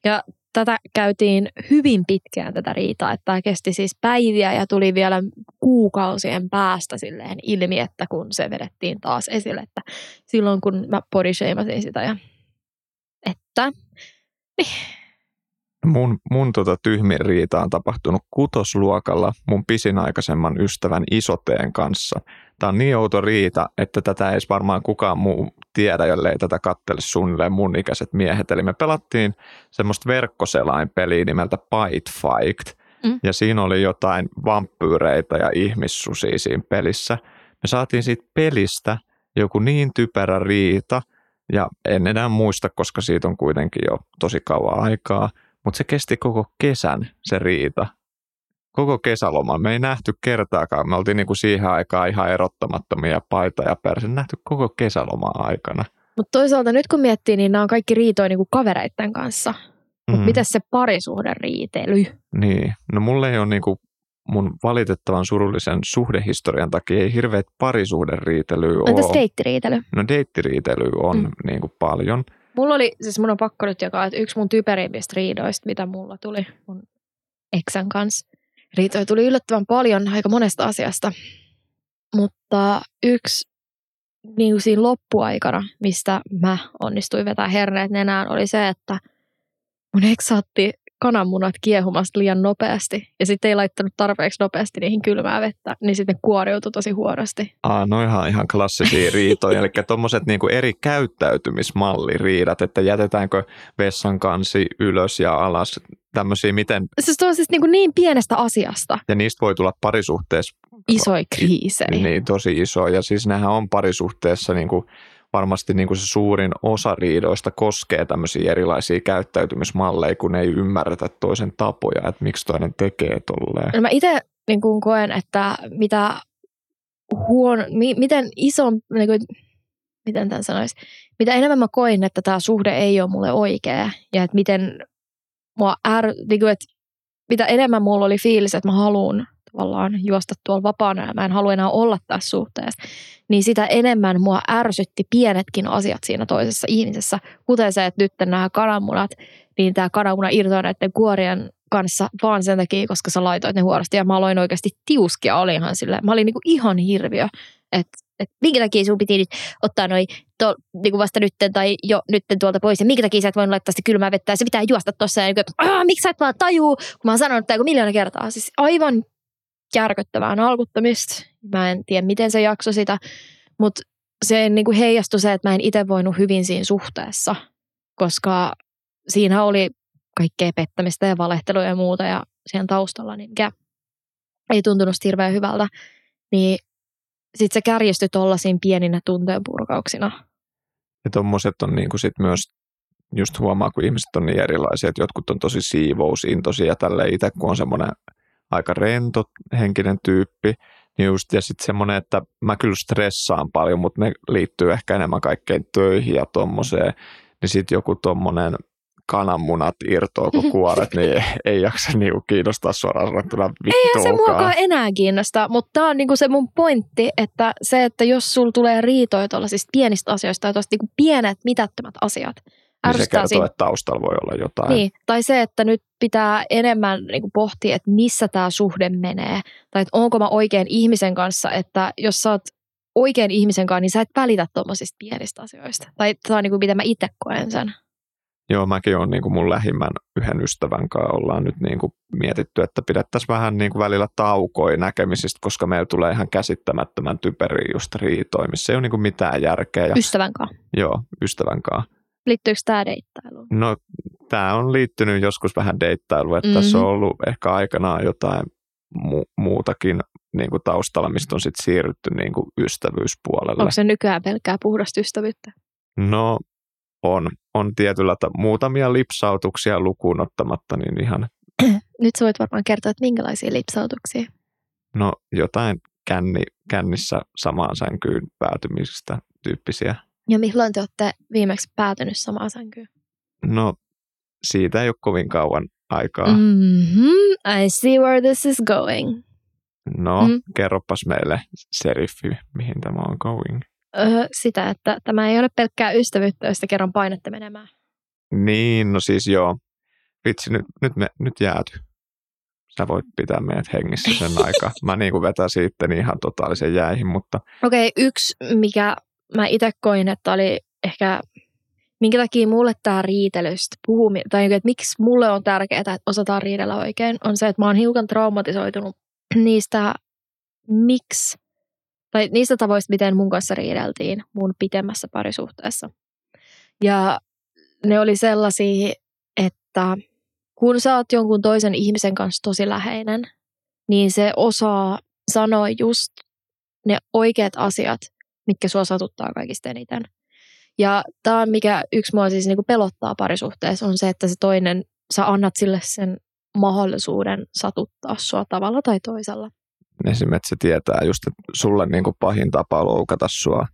Ja tätä käytiin hyvin pitkään tätä riitaa, että tämä kesti siis päiviä ja tuli vielä kuukausien päästä silleen ilmi, että kun se vedettiin taas esille, että silloin kun mä bodyshameasin sitä ja että Mun, mun tota tyhmin riita on tapahtunut kutosluokalla mun pisin aikaisemman ystävän isoteen kanssa. Tämä on niin outo riita, että tätä ei varmaan kukaan muu tiedä, jollei tätä kattele suunnilleen mun ikäiset miehet. Eli me pelattiin semmoista verkkoselainpeliä nimeltä Bite Fight. Mm. Ja siinä oli jotain vampyyreitä ja ihmissusia siinä pelissä. Me saatiin siitä pelistä joku niin typerä riita, ja en enää muista, koska siitä on kuitenkin jo tosi kauan aikaa, mutta se kesti koko kesän se riita. Koko kesäloma. Me ei nähty kertaakaan. Me oltiin niinku siihen aikaan ihan erottamattomia paita ja perse nähty koko kesäloma aikana. Mutta toisaalta nyt kun miettii, niin nämä on kaikki riitoja niin kuin kavereiden kanssa. Mutta Mm. miten se parisuhden riitely? Niin. No mulle ei ole niinku mun valitettavan surullisen suhdehistorian takia ei hirveät parisuhderiitelyä Entäs ole. deittiriitely? No deittiriitelyä on Mm. mm. niinku paljon. Mulla oli, siis mun on pakko nyt jakaa, että yksi mun typerimmistä riidoista, mitä mulla tuli mun eksän kanssa. Riitoja tuli yllättävän paljon aika monesta asiasta. Mutta yksi niin kuin siinä loppuaikana, mistä mä onnistuin vetää herneet nenään, oli se, että mun eksä otti kananmunat kiehumasta liian nopeasti. Ja sitten ei laittanut tarpeeksi nopeasti niihin kylmää vettä, niin sitten ne kuoriutui tosi huonosti. Aa, no ihan, ihan klassisia riitoja, [LAUGHS] eli tuommoiset niinku eri käyttäytymismalliriidat, että jätetäänkö vessan kansi ylös ja alas, tämmöisiä miten, Se on siis niin, kuin niin pienestä asiasta ja niistä voi tulla parisuhteessa isoja kriisejä. niin tosi iso, ja siis nehän on parisuhteessa niinku, varmasti niinku se suurin osa riidoista koskee tämmöisiä erilaisia käyttäytymismalleja, kun ei ymmärretä toisen tapoja, että miksi toinen tekee tolleen. No mä itse niin kuin koen, että mitä huono, mi, miten iso, niin kuin, miten tämän sanoisi, mitä enemmän mä koin, että tämä suhde ei ole mulle oikea ja että miten mua är, niin kuin, että mitä enemmän mulla oli fiilis, että mä haluan tavallaan juosta tuolla vapaana ja mä en halua enää olla tässä suhteessa, niin sitä enemmän mua ärsytti pienetkin asiat siinä toisessa ihmisessä, kuten se, että nyt nämä kananmunat, niin tämä kananmuna irtoaa näiden kuorien kanssa vaan sen takia, koska sä laitoit ne huorosti ja mä aloin oikeasti tiuskia, olinhan sille. Mä olin niinku ihan hirviö, että et minkä takia sun piti nyt ottaa noi to, niinku vasta nytten tai jo nytten tuolta pois ja minkä takia sä et voinut laittaa sitä kylmää vettä ja se pitää juosta tossa ja niinku, että "Aa, miksi sä et vaan tajuu, kun mä oon sanonut tämä miljoona kertaa. Siis aivan järkyttävää nalkuttamista. Mä en tiedä, miten se jakso sitä, mutta se niinku heijastui se, että mä en itse voinut hyvin siinä suhteessa, koska siinä oli kaikkea pettämistä ja valehtelua ja muuta ja siihen taustalla, niin mikä ei tuntunut hirveän hyvältä, niin sitten se kärjistyi tollaisiin pieninä tunteenpurkauksina. Ja tommoset on niinku sit myös, just huomaa, kun ihmiset on niin erilaisia, että jotkut on tosi siivousintoisia ja tälle itse, kun on semmoinen aika rento henkinen tyyppi, niin just, ja sitten semmoinen, että mä kyllä stressaan paljon, mutta ne liittyy ehkä enemmän kaikkein töihin ja tommoseen, niin sitten joku tommonen kananmunat irtoako [LAUGHS] kuoret, niin ei, ei jaksa niinku kiinnostaa suoraan sanottuna Eihän se muakaan enää kiinnosta, mutta tämä on niinku se mun pointti, että se, että jos sulla tulee riitoja tuollaisista pienistä asioista tai tuosta niinku pienet mitättömät asiat, niin se kertoo, että taustalla voi olla jotain. Niin, tai se, että nyt pitää enemmän niin kuin pohtia, että missä tämä suhde menee. Tai että onko mä oikein ihmisen kanssa, että jos sä oot oikein ihmisen kanssa, niin sä et välitä tuommoisista pienistä asioista. Tai tämä on niin kuin, miten mä itse koen sen. Joo, mäkin olen niin kuin mun lähimmän yhden ystävän kanssa ollaan nyt niin kuin mietitty, että pidettäisiin vähän niin kuin välillä taukoja näkemisistä, koska meillä tulee ihan käsittämättömän typeriä just riitoja, missä ei ole niin kuin mitään järkeä. Ja, ystävän kanssa. Joo, ystävän kanssa. Liittyykö tämä deittailuun? No, tämä on liittynyt joskus vähän deittailuun, että mm-hmm. tässä on ollut ehkä aikanaan jotain mu- muutakin niin kuin taustalla, mistä on sitten siirrytty niin kuin ystävyyspuolelle. Onko se nykyään pelkkää puhdasta ystävyyttä? No, on, on tietyllä ta- muutamia lipsautuksia lukuun ottamatta, niin ihan... [CLEARS THROAT] Nyt sä voit varmaan kertoa, että minkälaisia lipsautuksia? No, jotain känni, kännissä samaan sänkyyn päätymisestä tyyppisiä. Ja milloin te olette viimeksi päätynyt samaan sänkyyn? No, siitä ei ole kovin kauan aikaa. Mm-hmm. I see where this is going. No, mm. kerropas meille, seriffi, mihin tämä on going. Öö, sitä, että tämä ei ole pelkkää ystävyyttä, josta kerran painette menemään. Niin, no siis joo. Vitsi, nyt, nyt, me, nyt jääty. Sä voit pitää meidät hengissä sen [LAUGHS] aikaa. Mä niin kuin vetäisin itteni ihan totaalisen jäihin, mutta... Okei, okay, yksi, mikä mä itse koin, että oli ehkä, minkä takia mulle tämä riitelystä puhuminen, tai niinku, että miksi mulle on tärkeää, että osataan riidellä oikein, on se, että mä oon hiukan traumatisoitunut [CLEARS THROAT] niistä, miksi, tai niistä tavoista, miten mun kanssa riideltiin mun pitemmässä parisuhteessa. Ja ne oli sellaisia, että kun sä oot jonkun toisen ihmisen kanssa tosi läheinen, niin se osaa sanoa just ne oikeat asiat, mitkä sua satuttaa kaikista eniten. Ja tämä mikä yksi mua siis niinku pelottaa parisuhteessa, on se, että se toinen, sä annat sille sen mahdollisuuden satuttaa sua tavalla tai toisella. Esimerkiksi se tietää just, että sulle niin kuin pahin tapa loukata sua,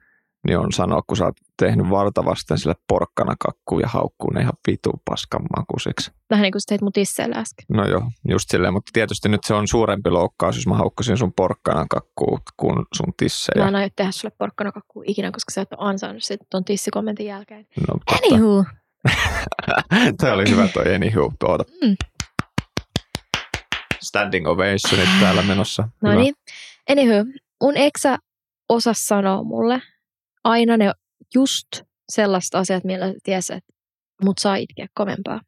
niin on sanoa, kun sä oot tehnyt vartavasti sille porkkana kakkuun ja haukkuun ne ihan vitu paskan makusiksi. Vähän niin kuin sä teit mun tisseille äsken. No joo, just silleen, mutta tietysti nyt se on suurempi loukkaus, jos mä haukkusin sun porkkana kakkuun kuin sun tissejä. Mä en aio tehdä sulle porkkana kakkuun ikinä, koska sä et ole ansainnut sit ton tissikommentin jälkeen. No. Anywho. [LAUGHS] toi oli hyvä toi anywho, tuota. Mm standing ovationit täällä menossa. No niin. Anywho, mun eksä osa sanoa mulle aina ne just sellaiset asiat, millä tiesi, että mut saa itkeä kovempaa.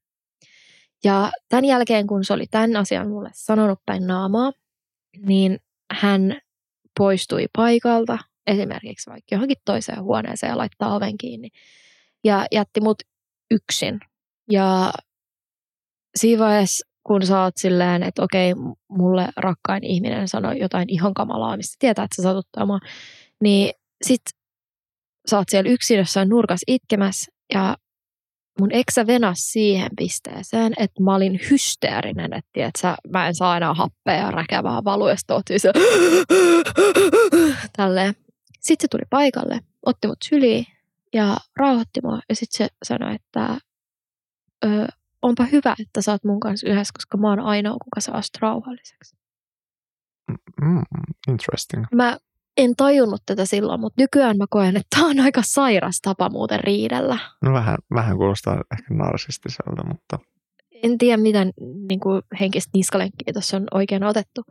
Ja tämän jälkeen, kun se oli tämän asian mulle sanonut päin naamaa, niin hän poistui paikalta, esimerkiksi vaikka johonkin toiseen huoneeseen ja laittaa oven kiinni. Ja jätti mut yksin. Ja siinä vaiheessa kun sä oot silleen, että okei, mulle rakkain ihminen sanoi jotain ihan kamalaa, mistä tietää, että satuttaa mua, niin sit sä oot siellä yksin jossain nurkas itkemässä ja mun eksä venas siihen pisteeseen, että mä olin hysteerinen, että et sä, mä en saa enää happea ja räkävää valua, ja siis tälleen. Sitten se tuli paikalle, otti mut syliin ja rauhoitti mua ja sitten se sanoi, että ö, onpa hyvä, että sä oot mun kanssa yhdessä, koska mä oon ainoa, kuka saa rauhalliseksi. Mm, interesting. Mä en tajunnut tätä silloin, mutta nykyään mä koen, että tämä on aika sairas tapa muuten riidellä. No vähän, vähän kuulostaa ehkä narsistiselta, mutta... En tiedä, mitä niin kuin henkistä niskalenkkiä tuossa on oikein otettu,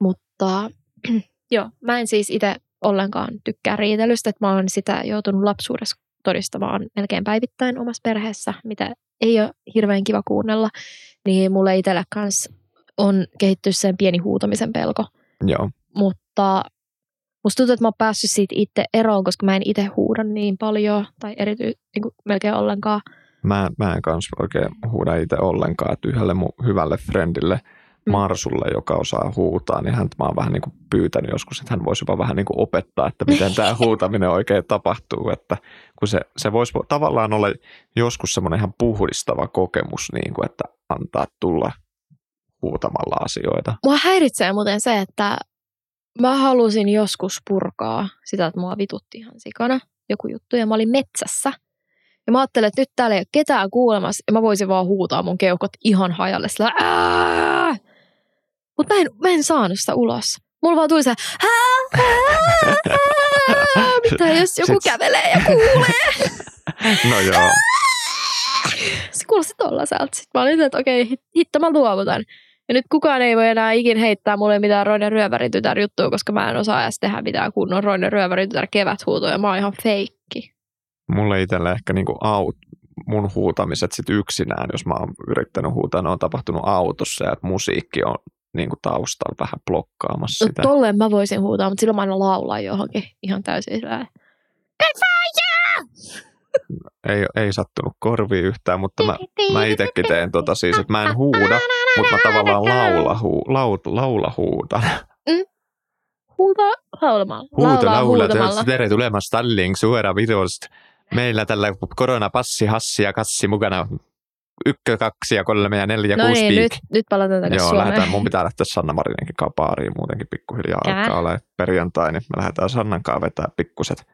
mutta [CLEARS THROAT] joo, mä en siis itse ollenkaan tykkää riitelystä, että mä oon sitä joutunut lapsuudessa todistamaan melkein päivittäin omassa perheessä, mitä ei ole hirveän kiva kuunnella, niin mulle itselle kanssa on kehittynyt sen pieni huutamisen pelko. Joo. Mutta musta tuntuu, että mä oon päässyt siitä itse eroon, koska mä en itse huuda niin paljon tai erity, niin kuin melkein ollenkaan. Mä, mä en kanssa oikein huuda itse ollenkaan, että yhdelle mun hyvälle friendille – Mm. Marsulle, joka osaa huutaa, niin hän mä oon vähän niin kuin pyytänyt joskus, että hän voisi jopa vähän niin kuin opettaa, että miten tämä [LAUGHS] huutaminen oikein tapahtuu. Että kun se, se voisi tavallaan olla joskus semmoinen ihan puhdistava kokemus, niin kuin, että antaa tulla huutamalla asioita. Mua häiritsee muuten se, että mä halusin joskus purkaa sitä, että mua vitutti ihan sikana joku juttu, ja mä olin metsässä. Ja mä ajattelin, että nyt täällä ei ole ketään kuulemassa. Ja mä voisin vaan huutaa mun keuhkot ihan hajalle. Sillä Mutta mä en, mä en saanut sitä ulos. Mulla vaan tuli se, mitä jos joku kävelee ja kuulee. [LAUGHS] No joo. [LAUGHS] Se kuulosti tollaiselta. Sitten mä olin, että okei, hit- hitto mä luovutan. Ja nyt kukaan ei voi enää ikin heittää mulle mitään Roinen ryöväritytär juttua, koska mä en osaa edes tehdä mitään kunnon Roinen ryöväritytär keväthuutoja. Mä oon ihan feikki. Mulle itselle ehkä niinku aut, mun huutamiset sit yksinään, jos mä oon yrittänyt huutaa, ne on tapahtunut autossa ja että musiikki on niinku taustalla vähän blokkaamassa No sitä. tolleen mä voisin huutaa, mutta silloin mä aina laulan johonkin ihan täysin sillä Ei, ei sattunut korviin yhtään, mutta mä, mä itsekin teen tota siis, että mä en huuda, mutta mä tavallaan laula, huu, laut, laula huudan. Huuta laulamalla. Huuta, laula, tere tulemasta Stalling suora videosta. Meillä tällä koronapassi, hassi ja kassi mukana. Ykkö, kaksi ja kolme ja neljä, No kuusi niin, nyt, nyt palataan takaisin Joo, Suomeen. lähdetään. Mun pitää lähteä Sanna Marininkin kanssa baariin muutenkin pikkuhiljaa Ää. alkaa olla perjantai, niin me lähdetään Sannan kanssa vetää pikkuset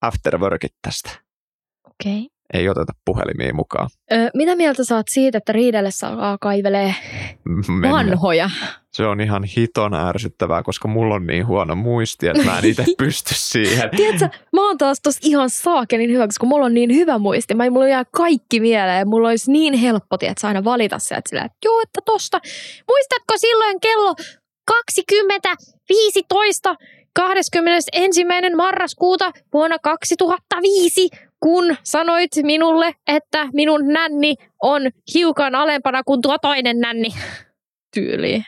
afterworkit tästä. Okei. Ei oteta puhelimia mukaan. Ö, mitä mieltä saat siitä, että riidellessä alkaa kaivelee [LAUGHS] Mennä. vanhoja? Se on ihan hiton ärsyttävää, koska mulla on niin huono muisti, että mä en itse [LAUGHS] pysty siihen. Tiedätkö, mä oon taas tossa ihan saakelin hyvä, koska mulla on niin hyvä muisti. Mä, mulla jää kaikki mieleen mulla olisi niin helppo, tiedätkö, aina valita se, että, sillä, että joo, että tosta. Muistatko silloin kello 20.15 21. marraskuuta vuonna 2005, kun sanoit minulle, että minun nänni on hiukan alempana kuin tuo toinen nänni. Tyyliin.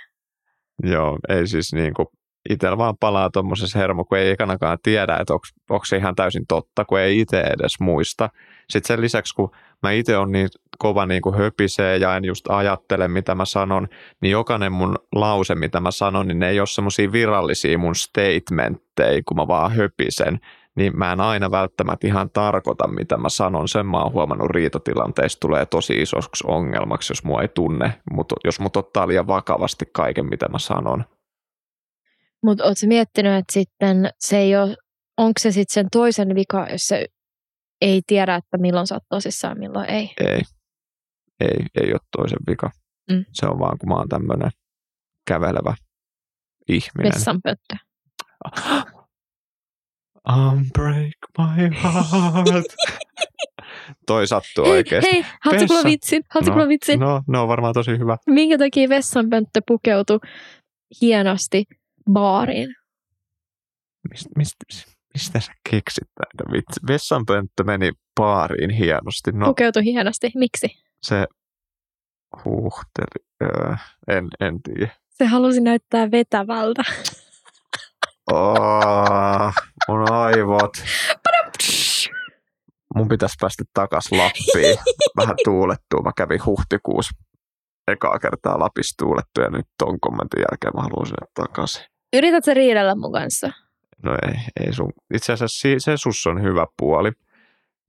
Joo, ei siis niin kuin itsellä vaan palaa tuommoisessa hermo, kun ei ekanakaan tiedä, että onko se ihan täysin totta, kun ei itse edes muista. Sitten sen lisäksi, kun mä itse on niin kova niin kuin höpisee ja en just ajattele, mitä mä sanon, niin jokainen mun lause, mitä mä sanon, niin ne ei ole semmoisia virallisia mun statementteja, kun mä vaan höpisen, niin mä en aina välttämättä ihan tarkoita, mitä mä sanon. Sen mä oon huomannut riitatilanteissa tulee tosi isoksi ongelmaksi, jos mua ei tunne, mutta jos mut ottaa liian vakavasti kaiken, mitä mä sanon. Mutta ootko miettinyt, että sitten se ei ole, onko se sitten sen toisen vika, jos se ei tiedä, että milloin sä oot tosissaan, milloin ei. Ei, ei, ei ole toisen vika. Mm. Se on vaan, kun mä oon tämmönen kävelevä ihminen. Vessanpönttö. [GASPS] Unbreak my heart. [LAUGHS] Toi sattuu oikeesti. hei, haluatko kuulla vitsin? Haluatko kuulla vitsin? No, no on varmaan tosi hyvä. Minkä takia vessanpönttö pukeutui hienosti baariin? Mist, mist, mistä sä keksit näitä vitsi? Vessanpönttö meni baariin hienosti. No Pukeutui hienosti. Miksi? se huuhteli. Öö, en, en tiedä. Se halusi näyttää vetävältä. Oh, mun aivot. Mun pitäisi päästä takas Lappiin. [LAUGHS] Vähän tuulettua. Mä kävin huhtikuussa ekaa kertaa Lapissa tuulettu ja nyt ton kommentin jälkeen mä haluan sinne takaisin. Yrität sä riidellä mun kanssa? No ei, ei sun. Itse asiassa si- se sus on hyvä puoli.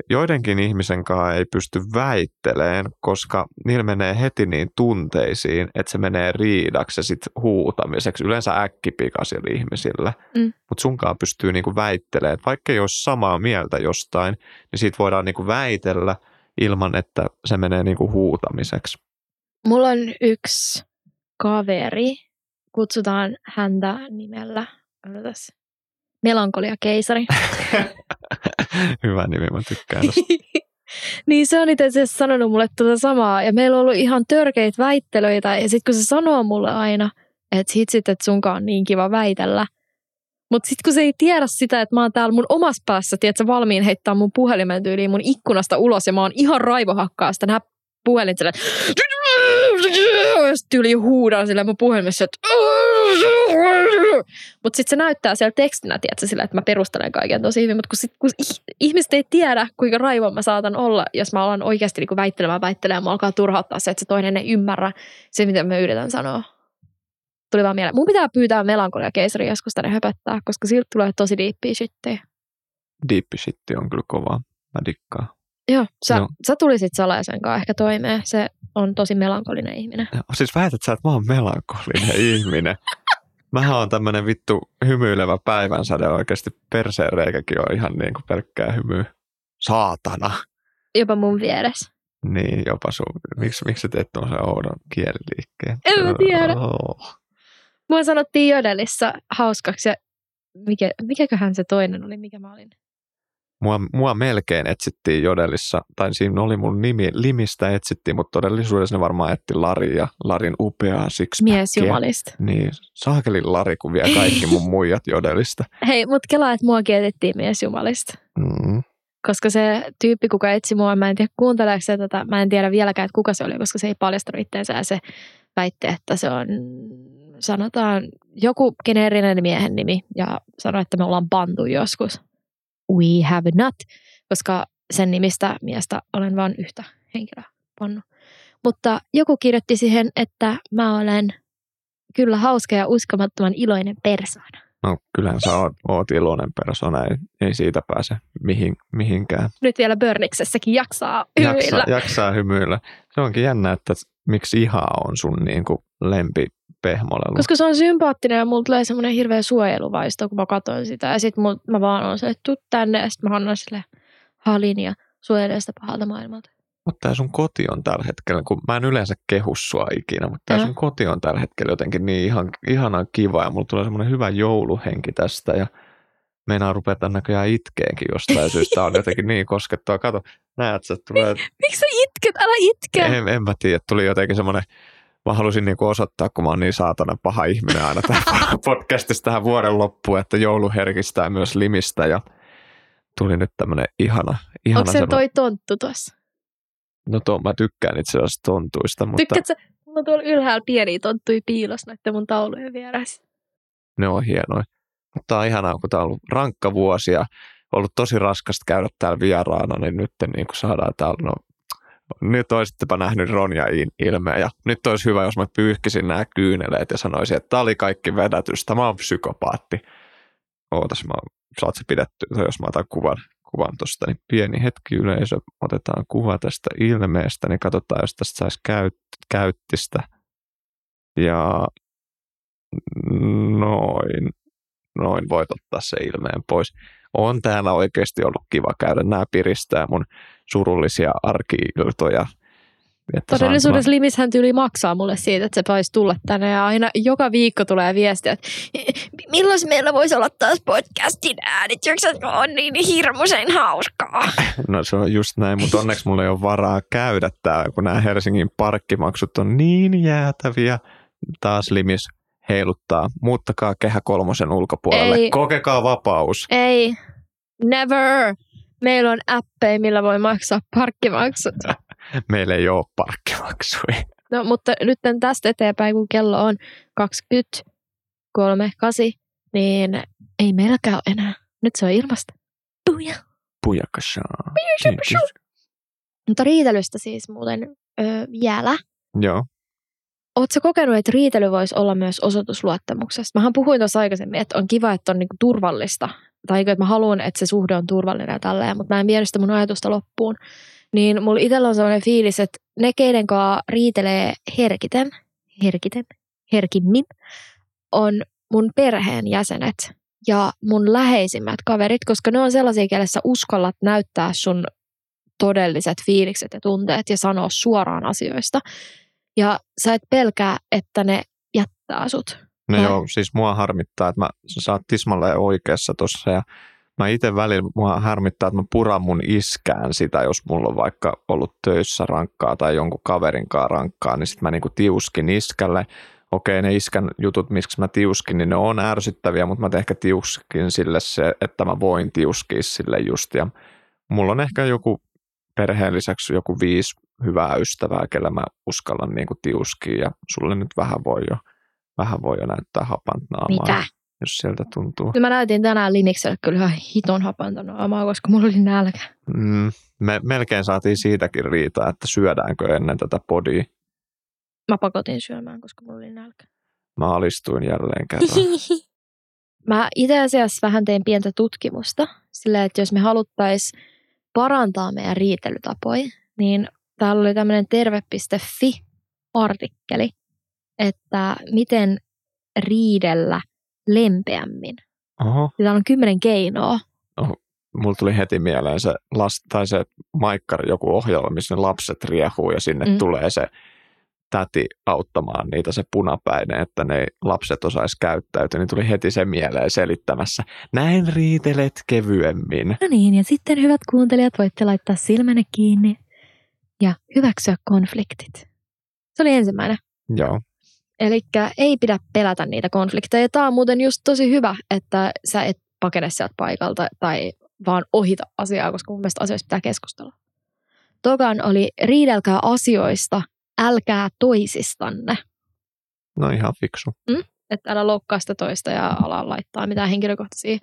Joidenkin ihmisen kanssa ei pysty väitteleen, koska niillä menee heti niin tunteisiin, että se menee riidaksi ja sit huutamiseksi. Yleensä äkkipikaisilla ihmisillä. Mm. Mutta sunkaan pystyy niinku väittelemään, että vaikka ei olisi samaa mieltä jostain, niin siitä voidaan niinku väitellä ilman, että se menee niinku huutamiseksi. Mulla on yksi kaveri, kutsutaan häntä nimellä, odotas, Melankolia keisari. [LAUGHS] Hyvä nimi, mä tykkään [LAUGHS] niin se on itse asiassa sanonut mulle tuota samaa. Ja meillä on ollut ihan törkeitä väittelyitä. Ja sitten kun se sanoo mulle aina, että hitsit, että sunkaan on niin kiva väitellä. Mutta sitten kun se ei tiedä sitä, että mä oon täällä mun omassa päässä, tiedätkö, valmiin heittää mun puhelimen tyyliin mun ikkunasta ulos. Ja mä oon ihan raivohakkaa sitä nää puhelin sille, [LAUGHS] sitten tyyliin huudan sille mun puhelimessa, että mutta sitten se näyttää siellä tekstinä, tiedätkö, sillä, että mä perustelen kaiken tosi hyvin, mutta kun, sit, kun ih- ihmiset ei tiedä, kuinka raivon mä saatan olla, jos mä alan oikeasti niin väittelemään väittelemään, mä alkaa turhauttaa se, että se toinen ei ymmärrä se, mitä mä yritän sanoa. Tuli vaan mieleen. Mun pitää pyytää melankolia keisari joskus tänne höpöttää, koska siltä tulee tosi diippiä shittiä. Deep shit on kyllä kovaa. Mä dikkaan. Joo, sä, Joo. sä tulisit salaisen kanssa ehkä toimeen. Se on tosi melankolinen ihminen. Siis väität sä, että mä oon melankolinen [LAUGHS] ihminen. Mä oon tämmönen vittu hymyilevä päivänsäde oikeasti. Perseen reikäkin on ihan niin kuin pelkkää hymyä. Saatana. jopa mun vieressä. Niin, jopa sun. Miksi, miksi sä teet tuollaisen oudon kieliliikkeen? En mä tiedä. Oh. Mua sanottiin Jodelissa hauskaksi ja mikä, mikäköhän se toinen oli, mikä mä olin? Mua, mua melkein etsittiin Jodelissa, tai siinä oli mun nimi, Limistä etsittiin, mutta todellisuudessa ne varmaan etti Lari ja Larin upeaa siksi. Mies jumalista. Niin, saakelin Lari, kun vie kaikki mun [LAUGHS] muijat Jodelista. Hei, mut kelaa, että mua kietettiin mies jumalista. Mm. Koska se tyyppi, kuka etsi mua, mä en tiedä kuunteleeko se tätä, mä en tiedä vieläkään, että kuka se oli, koska se ei paljastanut itseensä ja se väitti, että se on, sanotaan, joku geneerinen miehen nimi ja sanoi, että me ollaan pantu joskus. We have not, koska sen nimistä miestä olen vain yhtä henkilöä pannut. Mutta joku kirjoitti siihen, että mä olen kyllä hauska ja uskomattoman iloinen persoona. No kyllähän sä oot, oot iloinen persona, ei, ei siitä pääse mihin, mihinkään. Nyt vielä Börniksessäkin jaksaa hymyillä. Jaksaa, jaksaa hymyillä. Se onkin jännä, että miksi ihaa on sun niin kuin lempi pehmolelu. Koska se on sympaattinen ja mulla tulee semmoinen hirveä suojeluvaisto, kun mä katson sitä. Ja sit mul, mä vaan on se, että tuu tänne ja sit mä annan sille halin ja suojelen sitä pahalta maailmalta. Mutta tämä sun koti on tällä hetkellä, kun mä en yleensä kehu sua ikinä, mutta tämä sun koti on tällä hetkellä jotenkin niin ihan, ihanan kiva ja mulla tulee semmoinen hyvä jouluhenki tästä ja meinaa rupeta näköjään itkeenkin jostain [LAUGHS] syystä. on jotenkin niin koskettava. Kato, näet sä, tulee, Miksi sä itket? Älä itke! en, en mä tiedä, tuli jotenkin semmoinen, mä halusin niinku osoittaa, kun mä oon niin saatana paha ihminen aina tähän [LAUGHS] podcastissa tähän vuoden loppuun, että joulu herkistää myös limistä ja tuli nyt tämmöinen ihana, ihana Onko se semmoinen- toi tonttu tuossa? No tuo, mä tykkään itse asiassa tontuista, mutta Tykkäätkö? Mulla on tuolla ylhäällä pieniä tonttuja piilossa näiden mun taulujen vieressä. ne on hienoja. Mutta on ihanaa, kun tämä on ollut rankka vuosi ja ollut tosi raskasta käydä täällä vieraana, niin nyt niin kuin saadaan täällä, no, nyt olisittepa nähnyt Ronja ilmeen ja nyt olisi hyvä, jos mä pyyhkisin nämä kyyneleet ja sanoisin, että tämä oli kaikki vedätystä, mä oon psykopaatti. Ootas, mä, saat se pidetty, jos mä otan kuvan, kuvan tuosta, niin pieni hetki yleisö, otetaan kuva tästä ilmeestä, niin katsotaan, jos tästä saisi käyt, käyttistä. Ja noin, noin voit ottaa se ilmeen pois. On täällä oikeasti ollut kiva käydä. Nämä piristää mun surullisia arkiiltoja. Että Todellisuudessa Limishän tyyli maksaa mulle siitä, että se voisi tulla tänne ja aina joka viikko tulee viestiä, että milloin meillä voisi olla taas podcastin äänitykset, kun on niin hirmuisen hauskaa. [LAUGHS] No se on just näin, mutta onneksi mulla ei ole varaa käydä täällä, kun nämä Helsingin parkkimaksut on niin jäätäviä. Taas Limis heiluttaa. Muuttakaa kehä kolmosen ulkopuolelle. Ei. Kokekaa vapaus. Ei, never. Meillä on appeja, millä voi maksaa parkkimaksut. [LAUGHS] Meillä ei ole parkkimaksuja. No, mutta nyt tästä eteenpäin, kun kello on 23.8, niin ei meilläkään ole enää. Nyt se on ilmasta. Puja. Pujakashaa. Mutta riitelystä siis muuten ö, vielä. Joo. Oletko kokenut, että riitely voisi olla myös osoitus luottamuksesta? Mähän puhuin tuossa aikaisemmin, että on kiva, että on niinku turvallista. Tai että mä haluan, että se suhde on turvallinen ja tälleen, mutta mä en vienyt sitä mun ajatusta loppuun. Niin mulla itsellä on sellainen fiilis, että ne, keiden kanssa riitelee herkiten, herkiten, herkimmin, on mun perheen jäsenet ja mun läheisimmät kaverit, koska ne on sellaisia, kelle sä uskallat näyttää sun todelliset fiilikset ja tunteet ja sanoa suoraan asioista. Ja sä et pelkää, että ne jättää sut. No Vai? joo, siis mua harmittaa, että mä, sä oot tismalleen oikeassa tuossa ja mä itse välillä mua harmittaa, että mä puran mun iskään sitä, jos mulla on vaikka ollut töissä rankkaa tai jonkun kaverin kanssa rankkaa, niin sitten mä niinku tiuskin iskälle. Okei, ne iskän jutut, miksi mä tiuskin, niin ne on ärsyttäviä, mutta mä ehkä tiuskin sille se, että mä voin tiuskia sille just. Ja mulla on ehkä joku perheen lisäksi joku viisi hyvää ystävää, kellä mä uskallan niinku tiuskia ja sulle nyt vähän voi jo vähän voi jo näyttää hapant naamaa, Mitä? jos sieltä tuntuu. Mä näytin tänään Limikselle kyllä ihan hiton hapantanoamaa, koska mulla oli nälkä. Mm, me melkein saatiin siitäkin riitaa, että syödäänkö ennen tätä podia. Mä pakotin syömään, koska mulla oli nälkä. Mä alistuin jälleen kerran. [LAUGHS] Mä itse asiassa vähän tein pientä tutkimusta sillä, että jos me haluttaisiin parantaa meidän riitelytapoja, niin täällä oli tämmöinen terve.fi-artikkeli, että miten riidellä lempeämmin. Oho, Ja Täällä on kymmenen keinoa. mulla tuli heti mieleen se, last, tai se maikkari, joku ohjelma, missä ne lapset riehuu ja sinne mm. tulee se täti auttamaan niitä se punapäinen, että ne lapset osais käyttäytyä, niin tuli heti se mieleen selittämässä. Näin riitelet kevyemmin. No niin, ja sitten hyvät kuuntelijat, voitte laittaa silmänne kiinni ja hyväksyä konfliktit. Se oli ensimmäinen. Joo. Eli ei pidä pelätä niitä konflikteja. Tämä on muuten just tosi hyvä, että sä et pakene sieltä paikalta tai vaan ohita asiaa, koska mun mielestä asioista pitää keskustella. Tokan oli riidelkää asioista, älkää toisistanne. No ihan fiksu. Mm? Että älä loukkaa sitä toista ja ala laittaa mitään henkilökohtaisia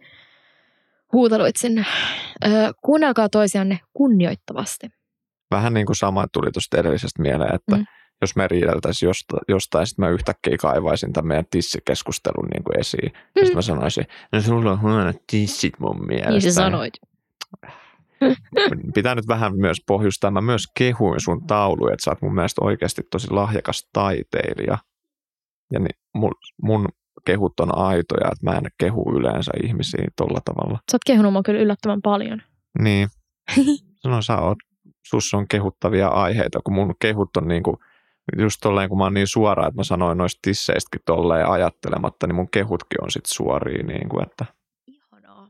huuteluit sinne. Öö, kuunnelkaa toisianne kunnioittavasti. Vähän niin kuin sama tuli tuosta edellisestä mieleen, että mm. jos me riideltäisiin josta, jostain, sitten mä yhtäkkiä kaivaisin tämän meidän tissikeskustelun niin kuin esiin. Mm. Ja sitten mä sanoisin, no sulla on huonot tissit mun mielestä. Niin sä sanoit. [LAUGHS] Pitää nyt vähän myös pohjustaa. Mä myös kehuin sun tauluja, että sä oot mun mielestä oikeasti tosi lahjakas taiteilija. Ja niin mun, mun kehut on aitoja, että mä en kehu yleensä ihmisiä tolla tavalla. Sä oot kehunut mua kyllä yllättävän paljon. Niin. [LAUGHS] No sä oot, sus on kehuttavia aiheita, kun mun kehut on niin kuin, just tolleen, kun mä oon niin suora, että mä sanoin noista tisseistäkin tolleen ajattelematta, niin mun kehutkin on sit suoria, niin kuin, että. Ihanaa.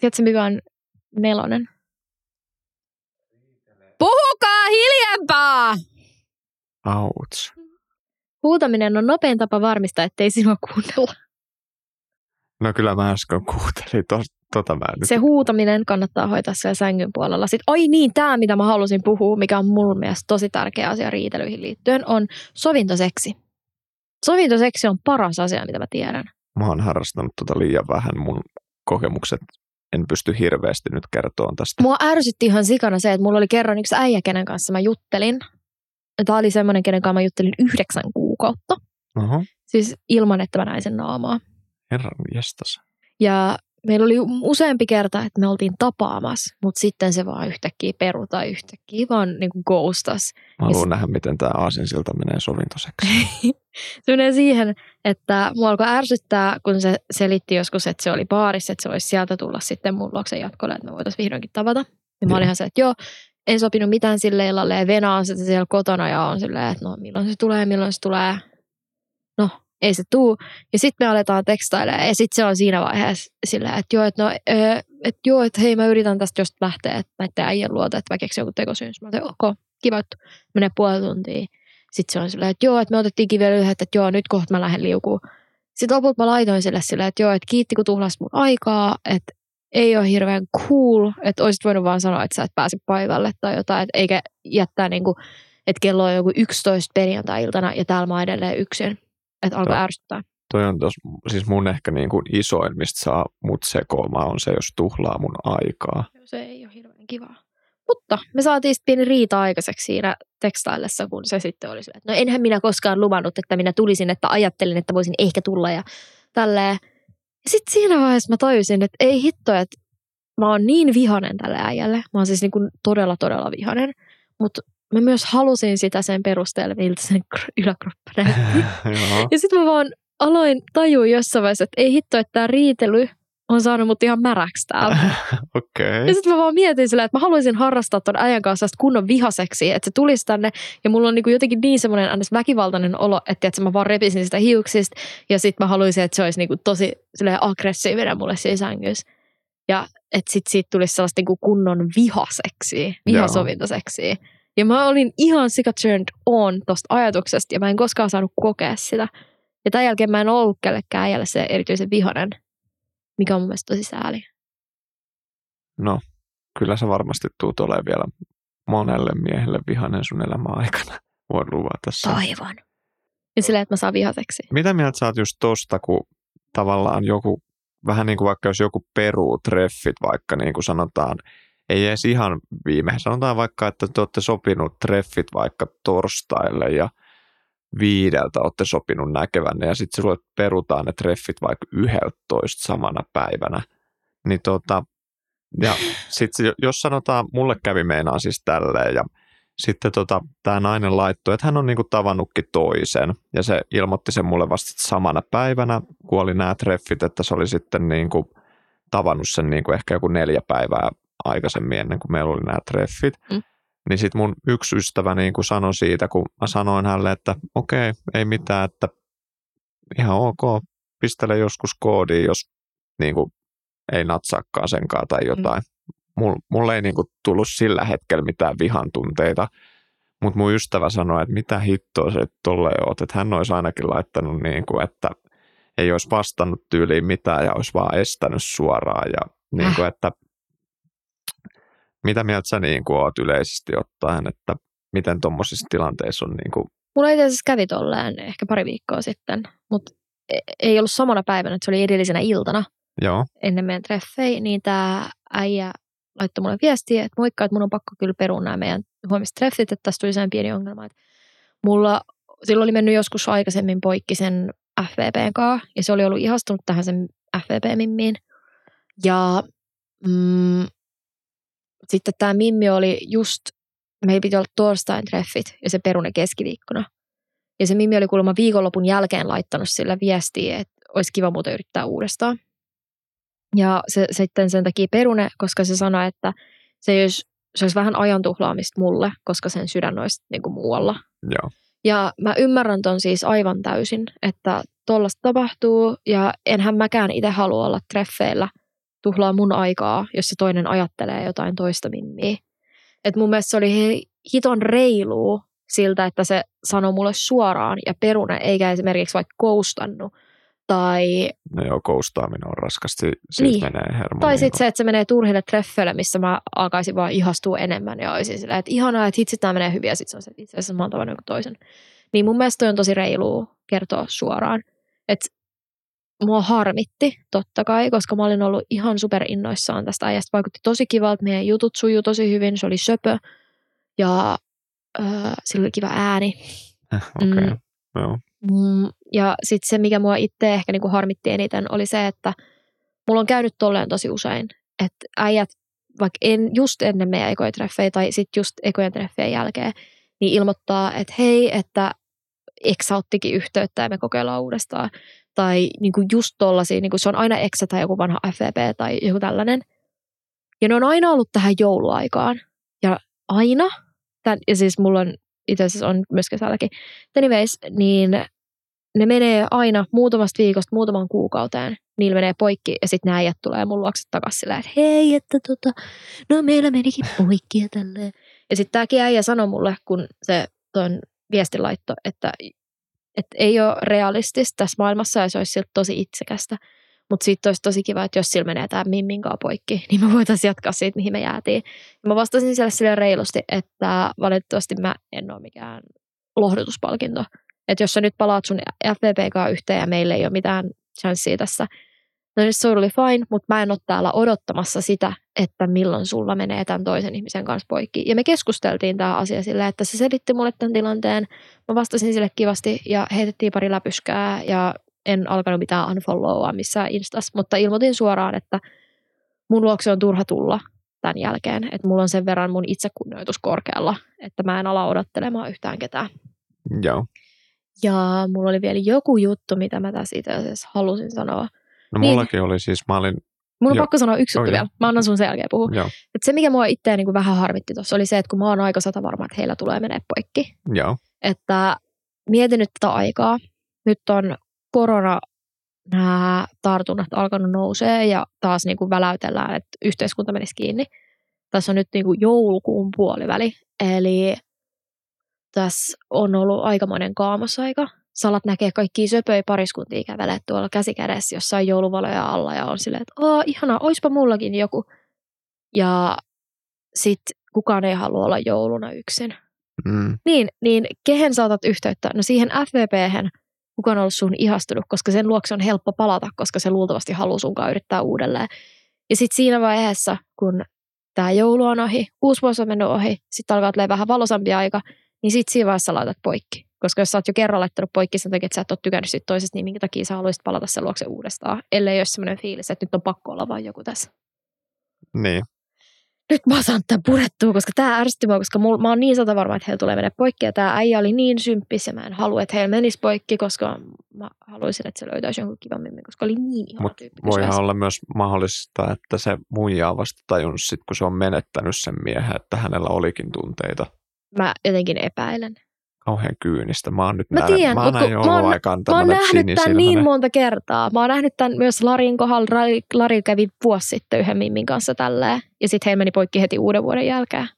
Tiedätkö, mikä on nelonen? Puhukaa hiljempaa! Auts. Huutaminen on nopein tapa varmistaa, ettei sinua kuunnella. No kyllä mä äsken kuuntelin to, tota mä nyt. Se huutaminen kannattaa hoitaa siellä sängyn puolella. Sitten, oi niin, tämä mitä mä halusin puhua, mikä on mun mielestä tosi tärkeä asia riitelyihin liittyen, on sovintoseksi. Sovintoseksi on paras asia, mitä mä tiedän. Mä oon harrastanut tota liian vähän. Mun kokemukset en pysty hirveästi nyt kertoa tästä. Mua ärsytti ihan sikana se, että mulla oli kerran yksi äijä, kenen kanssa mä juttelin. Tämä oli semmoinen, kenen kanssa mä juttelin yhdeksän kuukautta. Oho. Siis ilman, että mä näin sen naamaa. Herran jestas. Ja meillä oli useampi kerta, että me oltiin tapaamassa, mutta sitten se vaan yhtäkkiä peru tai yhtäkkiä vaan niin kuin ghostas. Mä haluan nähdä, miten tämä aasinsilta menee sovintoseksi. [LAUGHS] se menee siihen, että mua alkoi ärsyttää, kun se selitti joskus, että se oli baarissa, että se olisi sieltä tulla sitten mun luokse jatkolle, että me voitaisiin vihdoinkin tavata. Ja mä olin ihan se, että joo, en sopinut mitään sille illalle ja Vena on sitten siellä kotona ja on silleen, että no milloin se tulee, milloin se tulee. Ei se tuu. Ja sitten me aletaan tekstailemaan ja sitten se on siinä vaiheessa silleen, että joo, että no, että joo, että hei mä yritän tästä just lähteä, että näiden äijän luota, että mä keksin joku tekosyyn. Mä olin, ok, kiva juttu. Menee puoli tuntia. Sitten se on silleen, että joo, että me otettiin kivellä yhdet, että joo, nyt kohta mä lähden liukuun. Sitten lopulta mä laitoin sille silleen, että joo, että kiitti kun tuhlasit mun aikaa, että ei ole hirveän cool, että olisit voinut vaan sanoa, että sä et pääse paikalle tai jotain, että eikä jättää niin kuin, että kello on joku 11 perjantai-iltana ja täällä mä edelleen yksin, että alkaa Joo. ärsyttää. Toi on tos, siis mun ehkä niin kuin isoin, mistä saa mut sekoamaan, on se, jos tuhlaa mun aikaa. Se ei ole hirveän kivaa. Mutta me saatiin sitten pieni riita aikaiseksi siinä tekstaillessa, kun se sitten oli silleen, että no enhän minä koskaan luvannut, että minä tulisin, että ajattelin, että voisin ehkä tulla ja tälleen. Ja sitten siinä vaiheessa mä tajusin, että ei hitto, että mä oon niin vihanen tälle äijälle. Mä oon siis niin kuin todella, todella vihanen. Mutta mä myös halusin sitä sen perusteella, miltä sen yläkroppa [LAUGHS] näytti. Joo. ja sitten mä vaan aloin tajua jossain vaiheessa, että ei hitto, että tämä riitely on saanut mut ihan märäksi täällä. [LAUGHS] Okei. Ja sitten mä vaan mietin sillä, että mä haluaisin harrastaa ton äijän kanssa kunnon vihaseksi, että se tulisi tänne ja mulla on niinku jotenkin niin semmoinen annes väkivaltainen olo, että, että mä vaan repisin sitä hiuksista ja sitten mä haluaisin, että se olisi niinku tosi aggressiivinen mulle siinä sängyssä. Ja että sit siitä tulisi sellaista niinku kunnon vihaseksi, vihasovintoseksi. Ja mä olin ihan sika turned on tosta ajatuksesta ja mä en koskaan saanut kokea sitä. Ja tämän jälkeen mä en ollut kellekään äijälle se erityisen vihanen, mikä on mun mielestä tosi sääli. No, kyllä sä varmasti tuut olemaan vielä monelle miehelle vihanen sun elämän aikana. Voin luvata sen. Toivon. Ja silleen, että mä saan vihaseksi. Mitä mieltä sä oot just tosta, kun tavallaan joku, vähän niin kuin vaikka jos joku peruu treffit, vaikka niin kuin sanotaan, ei edes ihan viime, sanotaan vaikka, että te olette sopinut treffit vaikka torstaille ja viideltä olette sopinut näkevänne ja sitten sulle perutaan ne treffit vaikka yhdeltoista samana päivänä. Niin tota, ja sitten jos sanotaan, mulle kävi meinaan siis tälleen ja sitten tota, tämä nainen laittoi, että hän on niinku tavannutkin toisen ja se ilmoitti sen mulle vasta samana päivänä, kun oli nämä treffit, että se oli sitten niinku tavannut sen niin kuin ehkä joku neljä päivää aikaisemmin ennen kuin meillä oli nämä treffit. Mm. Niin sitten mun yksi ystävä niin kuin sanoi siitä, kun mä sanoin hänelle, että okei, okay, ei mitään, että ihan ok, pistele joskus koodiin, jos niin kuin, ei natsaakaan senkaan tai jotain. Mm. Mulle ei niin kuin, tullut sillä hetkellä mitään vihan tunteita, mutta mun ystävä sanoi, että mitä hittoa se tolleen oot, että hän olisi ainakin laittanut niin kuin, että ei olisi vastannut tyyliin mitään ja olisi vaan estänyt suoraan ja niin kuin, äh. että mitä mieltä sä niin kuin oot yleisesti ottaen, että miten tuommoisissa tilanteissa on niin kuin... Mulla itse asiassa kävi tolleen ehkä pari viikkoa sitten, mutta e-, ei ollut samana päivänä, että se oli edellisenä iltana Joo. ennen meidän treffejä, niin tämä äijä laittoi mulle viestiä, että moikka, että mun on pakko kyllä perua nämä meidän huomiset treffit, että tässä tuli sellainen pieni ongelma, että mulla silloin oli mennyt joskus aikaisemmin poikki sen FVPn kanssa, ja se oli ollut ihastunut tähän sen FVP-mimmiin. Ja mm, sitten tämä Mimmi oli just, meillä piti olla torstain treffit, ja se perune keskiviikkona. Ja se Mimmi oli kuulemma viikonlopun jälkeen laittanut sillä viestiä, että olisi kiva muuten yrittää uudestaan. Ja se sitten sen takia perune, koska se sanoi, että se olisi, se olisi vähän ajan tuhlaamista mulle, koska sen sydän olisi niin kuin muualla. Joo. Ja mä ymmärrän ton siis aivan täysin, että tollasta tapahtuu ja enhän mäkään itse halua olla treffeillä tuhlaa mun aikaa, jos se toinen ajattelee jotain toista mimmiä. Et mun mielestä se oli hiton reilu siltä, että se sanoi mulle suoraan ja perune, eikä esimerkiksi vaikka koustannut tai... No joo, koustaaminen on raskasti, siitä niin. menee hermo. Tai sitten se, että se menee turhille treffeille, missä mä alkaisin vaan ihastua enemmän ja olisin silleen, että ihanaa, että hitsi tämä menee hyvin ja sitten se on se, että itse asiassa mä oon tavannut joku toisen. Niin mun mielestä toi on tosi reilu kertoa suoraan. Että mua harmitti totta kai, koska mä olin ollut ihan super innoissaan tästä ajasta. Vaikutti tosi kivalta, meidän jutut sujuu tosi hyvin, se oli söpö ja äh, sillä oli kiva ääni. Eh, Okei, okay. mm. Joo. Mm, ja sitten se, mikä mua itse ehkä niinku harmitti eniten, oli se, että mulla on käynyt tolleen tosi usein, että äijät, vaikka en, just ennen meidän ekoja treffejä tai sitten just ekojen treffejä jälkeen, niin ilmoittaa, että hei, että Eksa ottikin yhteyttä ja me kokeillaan uudestaan. Tai niin kuin just tollaisia, niin kuin se on aina Eksa tai joku vanha FVP tai joku tällainen. Ja ne on aina ollut tähän jouluaikaan. Ja aina, tämän, ja siis mulla on itse asiassa on myös kesälläkin. Anyways, niin ne menee aina muutamasta viikosta muutaman kuukauteen. Niillä menee poikki ja sitten nämä tulee mun luokse takaisin silleen, että hei, että tota, no meillä menikin poikki ja tälleen. Ja sitten tämäkin äijä sanoi mulle, kun se tuon viestin laitto, että, että ei ole realistista tässä maailmassa ja se olisi siltä tosi itsekästä. Mutta sitten olisi tosi kiva, että jos sillä menee tämä mimminkaan poikki, niin me voitaisiin jatkaa siitä, mihin me jäätiin. Ja mä vastasin siellä sille reilusti, että valitettavasti mä en ole mikään lohdutuspalkinto. Että jos sä nyt palaat sun FVP yhteen ja meillä ei ole mitään chanssia tässä, no niin totally fine, mutta mä en ole täällä odottamassa sitä, että milloin sulla menee tämän toisen ihmisen kanssa poikki. Ja me keskusteltiin tämä asia sillä, että se selitti mulle tämän tilanteen. Mä vastasin sille kivasti ja heitettiin pari läpyskää ja en alkanut mitään unfollowaa missään instas, mutta ilmoitin suoraan, että mun luokse on turha tulla tämän jälkeen, että mulla on sen verran mun itsekunnioitus korkealla, että mä en ala odottelemaan yhtään ketään. Joo. Ja mulla oli vielä joku juttu, mitä mä tässä itse asiassa halusin sanoa. No niin. mullakin oli siis, mä olin... Mun on jo. pakko sanoa yksi juttu vielä. Mä annan sun sen jälkeen puhua. Et se, mikä mua itseä niin vähän harmitti tuossa, oli se, että kun mä oon aika sata varma, että heillä tulee menee poikki. Joo. Että mietin nyt tätä aikaa. Nyt on korona nämä tartunnat alkanut nousee ja taas niin kuin väläytellään, että yhteiskunta menisi kiinni. Tässä on nyt niin kuin joulukuun puoliväli, eli tässä on ollut aikamoinen kaamosaika. Salat näkee kaikki söpöjä pariskuntia kävelee tuolla käsikädessä jossain jouluvaloja alla ja on silleen, että Aa, ihanaa, oispa mullakin joku. Ja sitten kukaan ei halua olla jouluna yksin. Mm. Niin, niin kehen saatat yhteyttä? No siihen FVP-hän – kuka on ollut sun ihastunut, koska sen luokse on helppo palata, koska se luultavasti haluaa sunkaan yrittää uudelleen. Ja sitten siinä vaiheessa, kun tämä joulu on ohi, uusi vuosi on mennyt ohi, sitten alkaa tulla vähän valosampi aika, niin sitten siinä vaiheessa laitat poikki. Koska jos sä oot jo kerran laittanut poikki sen takia, että sä et ole tykännyt siitä toisesta, niin minkä takia sä haluaisit palata sen luokse uudestaan, ellei ole sellainen fiilis, että nyt on pakko olla vain joku tässä. Niin nyt mä saan tämän purettua, koska tämä ärsytti mua, koska mul, mä oon niin sata varma, että heillä tulee mennä poikki. Ja tämä äijä oli niin symppis ja mä en halua, että heillä menisi poikki, koska mä haluaisin, että se löytäisi jonkun kivan mimmin, koska oli niin ihana Mut tyyppi. Voihan olla myös mahdollista, että se muija on vasta tajunnut sit, kun se on menettänyt sen miehen, että hänellä olikin tunteita. Mä jotenkin epäilen. Kauhean kyynistä. Mä oon nyt Mä näin, tiedän, mä oon näin mä oon- jouluaikaan Mä oon nähnyt tämän niin monta kertaa. Mä oon nähnyt tämän myös Larin kohdalla. Lari, Lari kävi vuosi sitten yhden Mimmin kanssa tälleen. Ja sitten he meni poikki heti uuden vuoden jälkeen.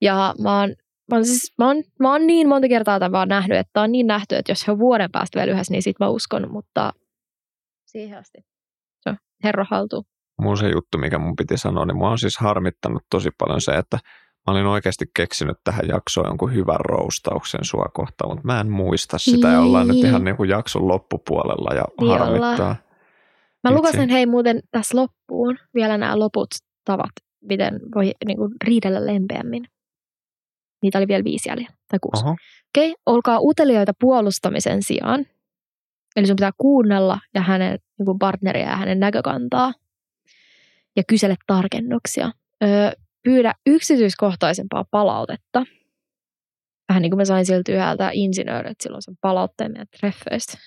Ja mä oon, mä oon, siis, mä oon, mä oon niin monta kertaa tämän vaan nähnyt, että on niin nähty, että jos he on vuoden päästä vielä yhdessä, niin sit mä uskon. Mutta siihen asti. Se on herra haltuun. Muu se juttu, mikä mun piti sanoa, niin mua on siis harmittanut tosi paljon se, että mä olin oikeasti keksinyt tähän jaksoon jonkun hyvän roustauksen sua kohtaan, mutta mä en muista sitä ja ollaan nyt Niin. ihan niin kuin jakson loppupuolella ja Niin harmittaa. ollaan. Mä Vitsi. lukasen hei muuten tässä loppuun vielä nämä loput tavat, miten voi niin kuin, riidellä lempeämmin. Niitä oli vielä viisi jäljellä, tai kuusi. Oho. Okei, okay, olkaa uteliaita puolustamisen sijaan. Eli sun pitää kuunnella ja hänen niin kuin partneria ja hänen näkökantaa. Ja kysele tarkennuksia. Öö, pyydä yksityiskohtaisempaa palautetta. Vähän niin kuin mä sain siltä yhdeltä insinööriltä silloin sen palautteen meidän treffeistä.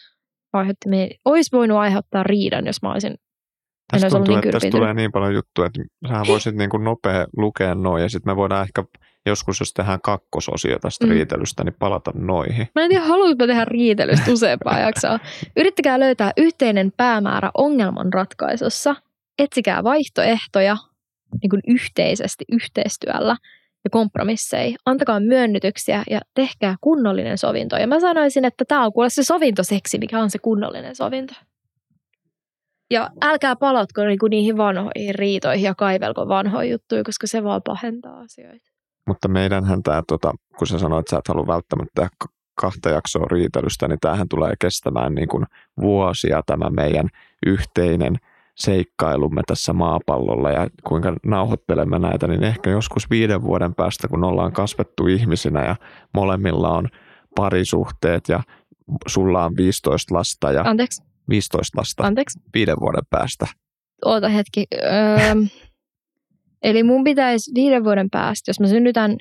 Aiheutti me, olisi voinut aiheuttaa riidan, jos mä olisin Tästä tuntuu, niin että tästä tulee niin paljon juttuja, että sä voisit niin kuin nopea lukea noin ja sitten me voidaan ehkä joskus, jos tehdään kakkososio tästä Mm. riitelystä, niin palata noihin. Mä en tiedä, haluanko tehdä riitelystä useampaa [LAUGHS] jaksoa. Yrittäkää löytää yhteinen päämäärä ongelman ratkaisussa. Etsikää vaihtoehtoja niin kuin yhteisesti yhteistyöllä ja kompromisseja. Antakaa myönnytyksiä ja tehkää kunnollinen sovinto. Ja mä sanoisin, että tämä on kuule se sovintoseksi, mikä on se kunnollinen sovinto. Ja älkää palatko niinku niihin vanhoihin riitoihin ja kaivelko vanhoja juttuja, koska se vaan pahentaa asioita. Mutta meidänhän tämä, tota, kun sä sanoit, että sä et halua välttämättä kahta jaksoa riitelystä, niin tämähän tulee kestämään niin kuin vuosia tämä meidän yhteinen seikkailumme tässä maapallolla ja kuinka nauhoittelemme näitä, niin ehkä joskus viiden vuoden päästä, kun ollaan kasvettu ihmisinä ja molemmilla on parisuhteet ja sulla on 15 lasta ja Anteeksi, 15 lasta anteeksi. viiden vuoden päästä. Oota hetki. Öö, [LAUGHS] eli mun pitäisi viiden vuoden päästä, jos mä synnytän,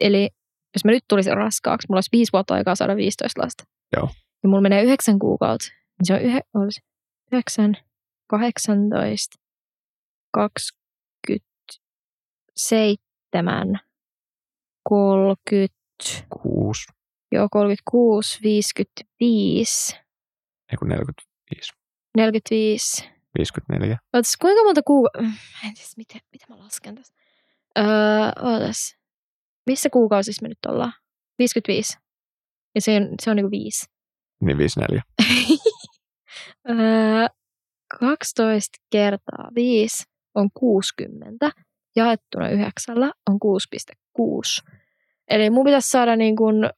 eli jos mä nyt tulisin raskaaksi, mulla olisi viisi vuotta aikaa saada 15 lasta. Joo. Ja mulla menee yhdeksän kuukautta. Niin se on yhe, olisi yhdeksän, 18, 27, 30, Kuusi, joo 36, 55, ei kun 45, 45, 54. Ootas, kuinka monta kuukautta? En tiedä, miten, miten mä lasken tässä. Öö, ootas. Missä kuukausissa me nyt ollaan? 55. Ja se on, se on niinku viisi. Niin 54. [LAUGHS] öö, 12 kertaa 5 on 60. Jaettuna yhdeksällä on 6,6. Eli mun pitäisi saada niin kuin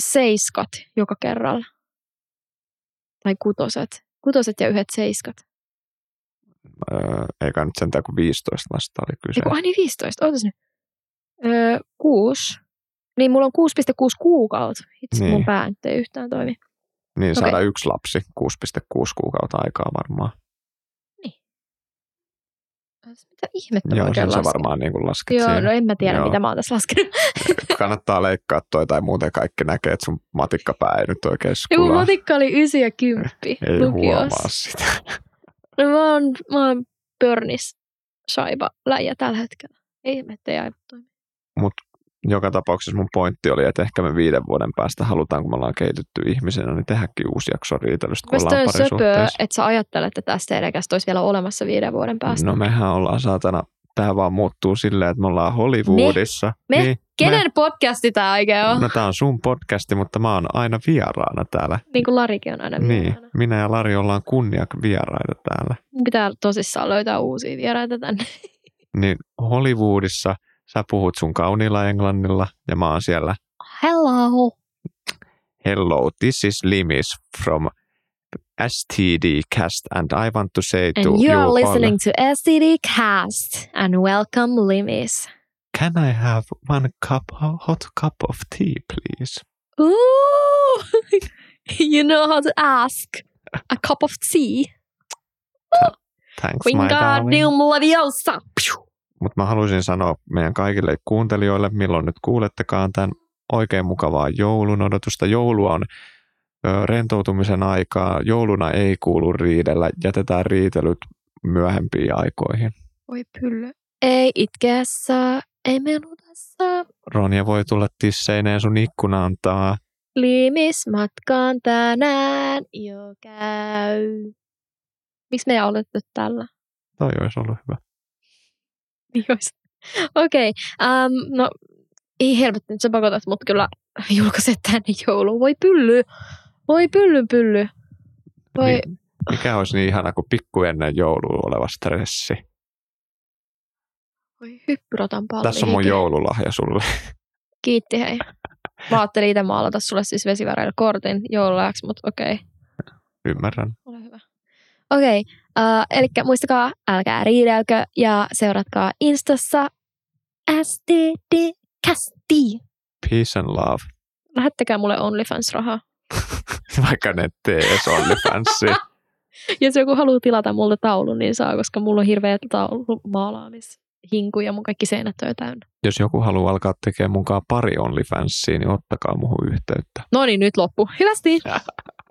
seiskat joka kerralla. Tai kutoset. Kutoset ja yhdet seiskat. Öö, eikä nyt sentään kuin 15 lasta oli kyse. Eiku, ai niin 15, ootas nyt. Öö, kuusi. Niin mulla on 6,6 kuukautta. Itse niin. mun pää nyt ei yhtään toimi. Niin saada Okei. yksi lapsi, 6,6 kuukautta aikaa varmaan. Mitä ihmettä Joo, sen sä varmaan niin lasket Joo, siihen. no en mä tiedä, Joo. mitä mä oon tässä laskenut. [LAUGHS] Kannattaa leikkaa toi tai muuten kaikki näkee, että sun matikkapää ei nyt oikein Ja mun skulaa. matikka oli 9 ja 10 Ei lukiossa. huomaa sitä. [LAUGHS] No mä oon, mä oon pörnis shaiba läjä tällä hetkellä. Ei ihmettä ei aivot toimi. Joka tapauksessa mun pointti oli, että ehkä me viiden vuoden päästä halutaan, kun me ollaan kehitytty ihmisenä, niin tehdäkin uusi jakso riitelystä, kun ollaan söpöä, parisuhteessa. että sä ajattelet, että tästä edekästä olisi vielä olemassa viiden vuoden päästä. No mehän ollaan saatana, tämä vaan muuttuu silleen, että me ollaan Hollywoodissa. Me? Niin, Kenen podcasti tää oikein on? No tää on sun podcasti, mutta mä oon aina vieraana täällä. Niin kuin Larikin on aina Niin, vieraana. minä ja Lari ollaan kunniak vieraita täällä. Pitää tosissaan löytää uusia vieraita tänne. Niin Hollywoodissa sä puhut sun kauniilla englannilla ja mä oon siellä Hello. Hello, this is Limis from STD Cast and I want to say to And you you are all, listening to STD Cast and welcome Limis. can I have one cup, hot cup of tea please? Ooh, [LAUGHS] you know how to ask. A cup of tea. Thanks my darling. Wingardium Leviosa. Mutta mä haluaisin sanoa meidän kaikille kuuntelijoille, milloin nyt kuulettekaan tämän oikein mukavaa joulun odotusta. Joulu on rentoutumisen aikaa. Jouluna ei kuulu riidellä. Jätetään riitelyt myöhempiin aikoihin. Voi pylly. Ei itkeä saa, ei menuta saa. Ronja voi tulla tisseineen sun ikkunaan taa. Liimismatkaan tänään jo käy. Miksi me ei aloitettu tällä? Toi olisi ollut hyvä. [LAUGHS] Niin. Okei, okay. um, no ei helvetti, nyt sä pakotat mut kyllä [LAUGHS] julkaiset tänne jouluun. Voi pylly, voi pylly pylly. Voi, Niin, mikä olisi niin ihana kuin pikku ennen joulua oleva stressi. voi hyppyrotan palli. Tässä on mun joululahja sulle. Kiitti hei. [LAUGHS] Mä ajattelin itse maalata sulle siis vesiväreillä kortin joululahjaksi, mutta okei. Okay. Ymmärrän. Ole hyvä. Okei, okay, uh, eli muistakaa, älkää riidelkö ja seuratkaa Instassa STD Casti. Peace and love. Lähettäkää mulle OnlyFans-rahaa. [LAUGHS] Vaikka ne tee OnlyFansia. [LAUGHS] Jos joku haluaa tilata multa taulun, niin saa, koska mulla on hirveä taulumaalaamis ja mun kaikki seinät on täynnä. Jos joku haluaa alkaa tekemään mukaan pari OnlyFansia, niin ottakaa muuhun yhteyttä. No niin, nyt loppu. Hyvästi! [LAUGHS]